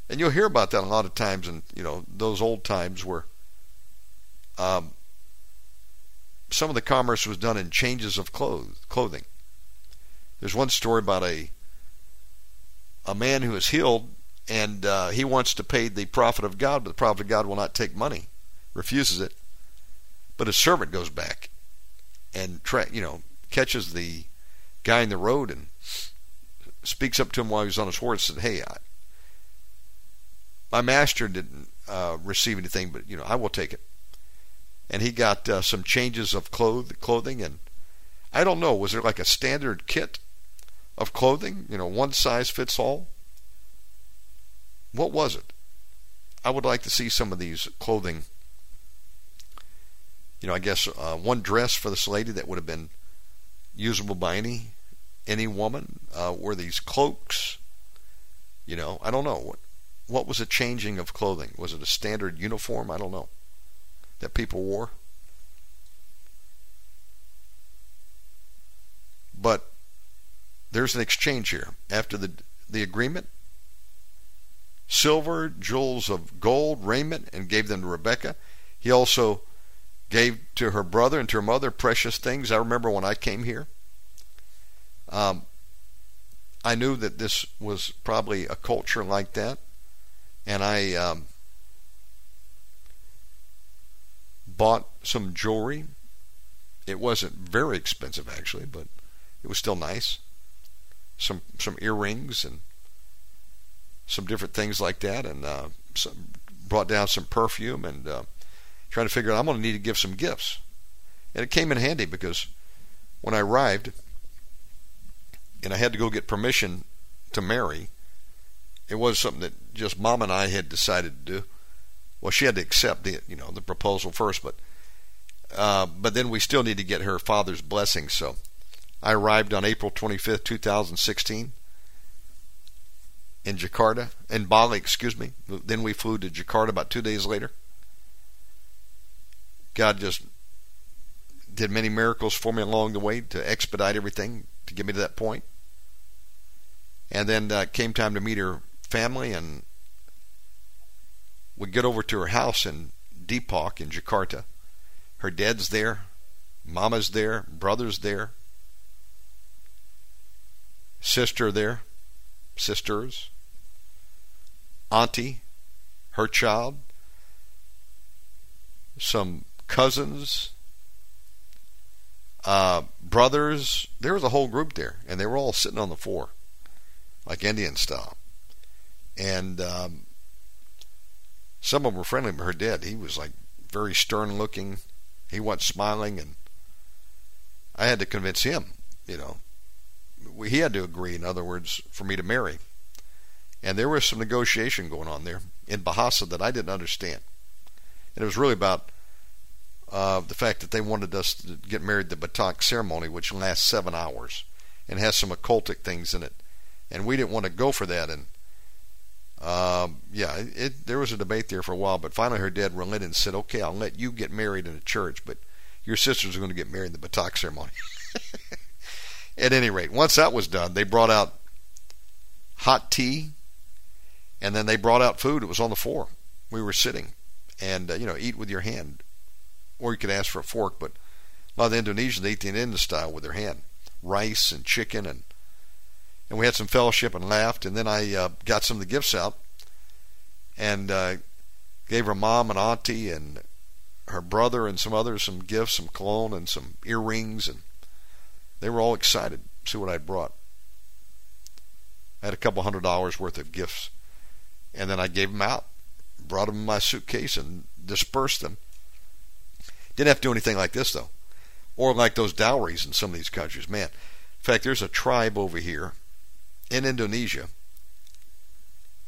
And you'll hear about that a lot of times in you know those old times where um, some of the commerce was done in changes of clothes, clothing. There's one story about a a man who is healed and uh, he wants to pay the prophet of God, but the prophet of God will not take money, refuses it. But his servant goes back and tra- you know catches the guy in the road and speaks up to him while he's on his horse and said, "Hey, I, my master didn't uh, receive anything, but you know I will take it." And he got uh, some changes of cloth- clothing, and I don't know, was there like a standard kit of clothing? You know, one size fits all. What was it? I would like to see some of these clothing. You know, I guess uh, one dress for this lady that would have been usable by any any woman. Uh, were these cloaks? You know, I don't know what what was a changing of clothing. Was it a standard uniform? I don't know that people wore. But there's an exchange here after the the agreement silver, jewels of gold, raiment, and gave them to Rebekah. He also gave to her brother and to her mother precious things. I remember when I came here, um, I knew that this was probably a culture like that, and I um, bought some jewelry. It wasn't very expensive actually, but it was still nice. Some some earrings and some different things like that, and uh, some, brought down some perfume and uh, trying to figure out I'm going to need to give some gifts. And it came in handy because when I arrived and I had to go get permission to marry, it was something that just mom and I had decided to do. Well, she had to accept the you know the proposal first, but uh, but then we still need to get her father's blessing. So I arrived on April 25th, 2016 in Jakarta, in Bali, excuse me. Then we flew to Jakarta about two days later. God just did many miracles for me along the way to expedite everything to get me to that point. And then uh, came time to meet her family, and we get over to her house in Depok in Jakarta. Her dad's there, mama's there, brother's there, sister there, sisters auntie, her child, some cousins, uh, brothers. There was a whole group there, and they were all sitting on the floor, like Indian style. And um, some of them were friendly, but her dad, he was like very stern looking. He wasn't smiling, and I had to convince him, you know. He had to agree, in other words, for me to marry. And there was some negotiation going on there in Bahasa that I didn't understand. And it was really about uh, the fact that they wanted us to get married the Batak ceremony, which lasts seven hours and has some occultic things in it. And we didn't want to go for that. And um, yeah, it, there was a debate there for a while, but finally her dad relented and said, "Okay, I'll let you get married in a church, but your sisters are going to get married in the Batak ceremony." (laughs) At any rate, once that was done, they brought out hot tea and then they brought out food. It was on the floor. We were sitting, and uh, you know, eat with your hand, or you could ask for a fork. But a lot of the Indonesians eat the Indian style with their hand, rice and chicken, and and we had some fellowship and laughed. And then I uh, got some of the gifts out, and uh, gave her mom and auntie and her brother and some others some gifts, some cologne and some earrings, and they were all excited to see what I'd brought. I had a couple hundred dollars worth of gifts and then I gave them out, brought them in my suitcase, and dispersed them. Didn't have to do anything like this though, or like those dowries in some of these countries. Man, in fact, there's a tribe over here in Indonesia,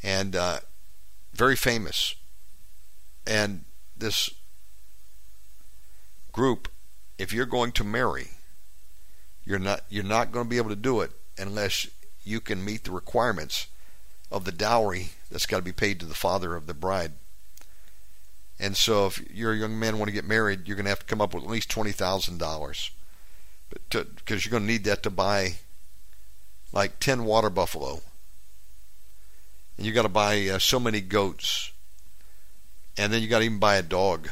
and uh, very famous, and this group, if you're going to marry, you're not you're not going to be able to do it unless you can meet the requirements of the dowry that's got to be paid to the father of the bride. And so, if you're a young man want to get married, you're going to have to come up with at least twenty thousand dollars, because you're going to need that to buy like ten water buffalo, and you got to buy uh, so many goats, and then you got to even buy a dog,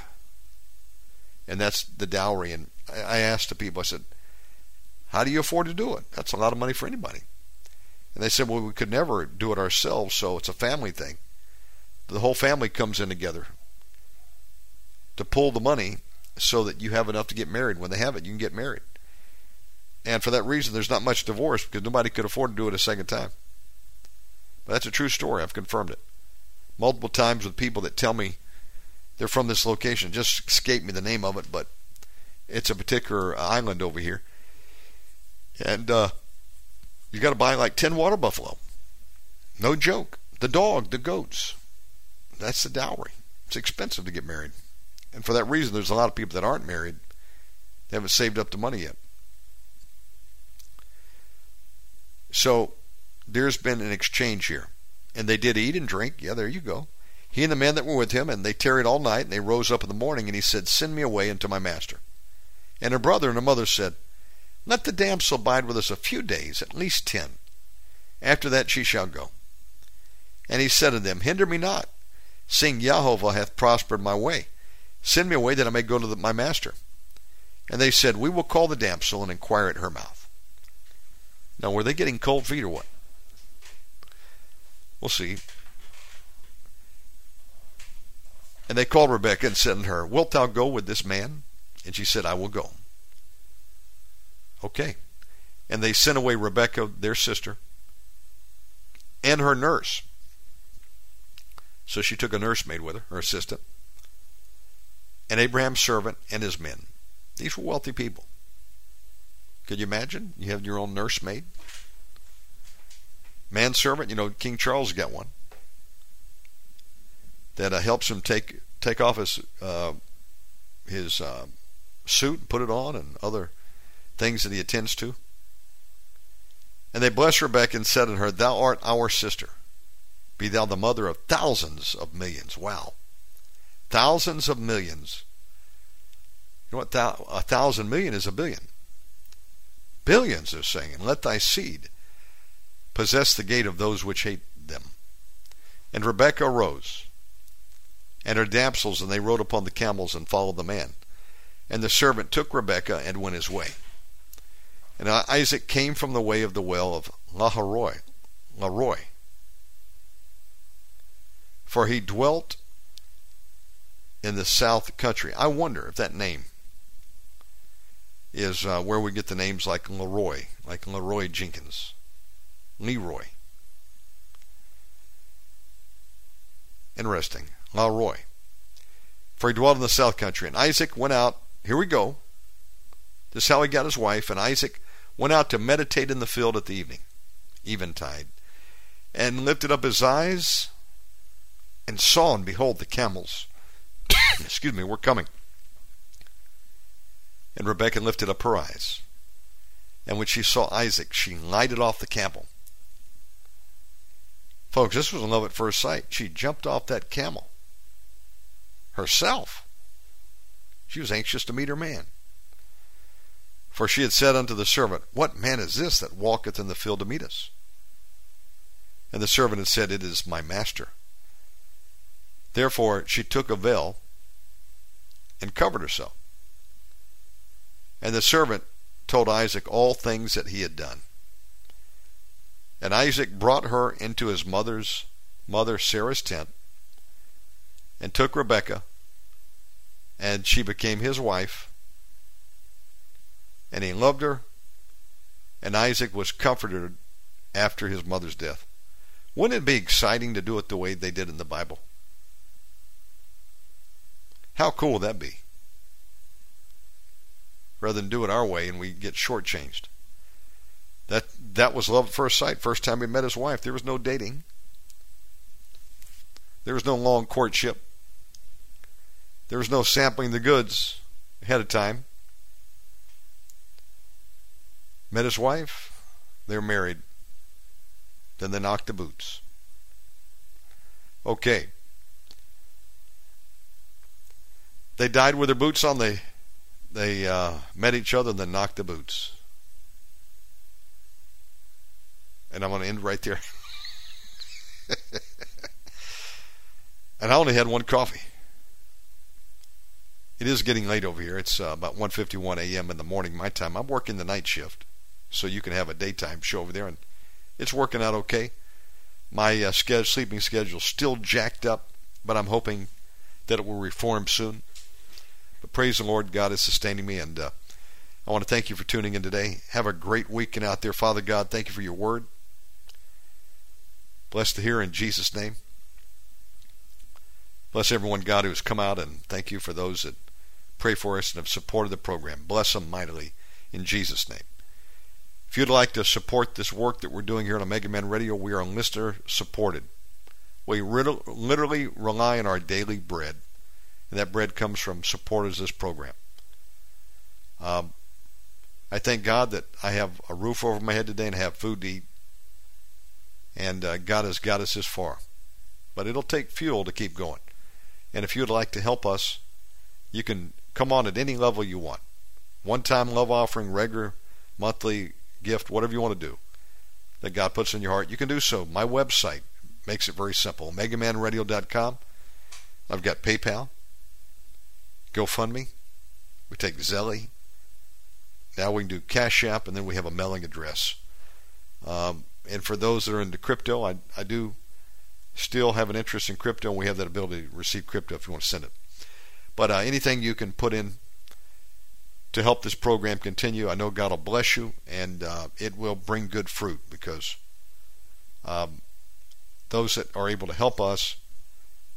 and that's the dowry. And I asked the people, I said, how do you afford to do it? That's a lot of money for anybody. And they said, well, we could never do it ourselves, so it's a family thing. The whole family comes in together to pull the money so that you have enough to get married. When they have it, you can get married. And for that reason, there's not much divorce because nobody could afford to do it a second time. But that's a true story. I've confirmed it multiple times with people that tell me they're from this location. Just escape me the name of it, but it's a particular island over here. And uh, you got to buy like 10 water buffalo. No joke. The dog, the goats. That's the dowry. It's expensive to get married. And for that reason, there's a lot of people that aren't married. They haven't saved up the money yet. So there's been an exchange here. And they did eat and drink. Yeah, there you go. He and the men that were with him, and they tarried all night, and they rose up in the morning, and he said, Send me away unto my master. And her brother and her mother said, Let the damsel bide with us a few days, at least ten. After that she shall go. And he said to them, Hinder me not, seeing Jehovah hath prospered my way. Send me away that I may go to the, my master. And they said, We will call the damsel and inquire at her mouth. Now, were they getting cold feet or what? We'll see. And they called Rebekah and said unto her, Wilt thou go with this man? And she said, I will go. Okay. And they sent away Rebekah, their sister, and her nurse. So she took a nursemaid with her, her assistant, and Abraham's servant and his men. These were wealthy people. Could you imagine? You have your own nursemaid manservant. You know, King Charles got one that uh, helps him take take off his uh, his uh, suit and put it on, and other things that he attends to. And they blessed Rebekah and said unto her, Thou art our sister. Be thou the mother of thousands of millions. Wow. Thousands of millions. You know what? a thousand million is a billion. Billions, they're saying. And let thy seed possess the gate of those which hate them. And Rebekah arose, and her damsels, and they rode upon the camels and followed the man. And the servant took Rebekah and went his way. And Isaac came from the way of the well of Laharoy, Laroy, for he dwelt in the south country. I wonder if that name is uh, where we get the names like Leroy, like Leroy Jenkins. Leroy. Interesting. Leroy. For he dwelt in the south country. And Isaac went out. Here we go. This is how he got his wife. And Isaac went out to meditate in the field at the evening, eventide, and lifted up his eyes and saw, and behold, the camels, (coughs) excuse me, were coming. And Rebekah lifted up her eyes. And when she saw Isaac, she lighted off the camel Folks, this was love at first sight. She jumped off that camel herself. She was anxious to meet her man. For she had said unto the servant, What man is this that walketh in the field to meet us? And the servant had said, It is my master. Therefore she took a veil and covered herself. And the servant told Isaac all things that he had done. And Isaac brought her into his mother's mother Sarah's tent, and took Rebekah, and she became his wife. And he loved her, and Isaac was comforted after his mother's death. Wouldn't it be exciting to do it the way they did in the Bible? How cool would that be? Rather than do it our way and we get shortchanged. That that was love at first sight. First time he met his wife, there was no dating. There was no long courtship. There was no sampling the goods ahead of time. Met his wife, they're married. Then they knocked the boots. Okay. They died with their boots on. They they uh, met each other and then knocked the boots. And I'm going to end right there. (laughs) and I only had one coffee. it is getting late over here. It's uh, about 1:51 a.m. in the morning my time. I'm working the night shift, so you can have a daytime show over there, and it's working out okay. My uh, schedule, sleeping schedule still jacked up, but I'm hoping that it will reform soon. Praise the Lord, God is sustaining me, and uh, I want to thank you for tuning in today. Have a great weekend out there, Father God. Thank you for your word. Bless to hear in Jesus' name. Bless everyone, God, who has come out, and thank you for those that pray for us and have supported the program. Bless them mightily in Jesus' name. If you'd like to support this work that we're doing here on Omega Man Radio, we are listener supported. We literally rely on our daily bread, and that bread comes from supporters of this program. Um, I thank God that I have a roof over my head today and have food to eat, and uh, God has got us this far. But it'll take fuel to keep going. And if you'd like to help us, you can come on at any level you want. One time love offering, regular, monthly gift, whatever you want to do that God puts in your heart, you can do so. My website makes it very simple omegamanradio.com. I've got PayPal, GoFundMe, we take Zelle. Now we can do Cash App, and then we have a mailing address. Um, and for those that are into crypto, I, I do still have an interest in crypto, and we have that ability to receive crypto if you want to send it. But uh, anything you can put in to help this program continue, I know God will bless you, and uh, it will bring good fruit because um, those that are able to help us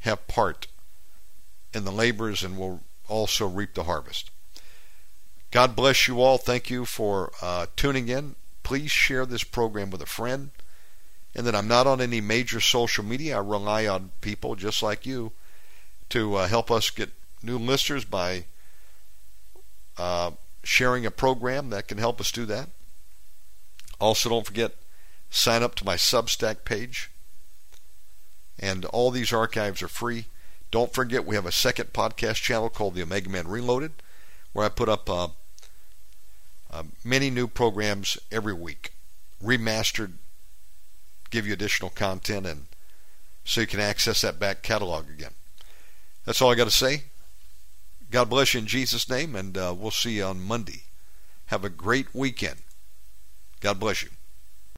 have part in the labors and will also reap the harvest. God bless you all. Thank you for uh, tuning in. Please share this program with a friend and that I'm not on any major social media. I rely on people just like you to uh, help us get new listeners by uh, sharing a program that can help us do that. Also, don't forget sign up to my Substack page, and all these archives are free. Don't forget we have a second podcast channel called the Omega Man Reloaded, where I put up uh, uh, many new programs every week, remastered give you additional content and so you can access that back catalog again. That's all I got to say. God bless you in Jesus' name, and uh, we'll see you on Monday. Have a great weekend. God bless you.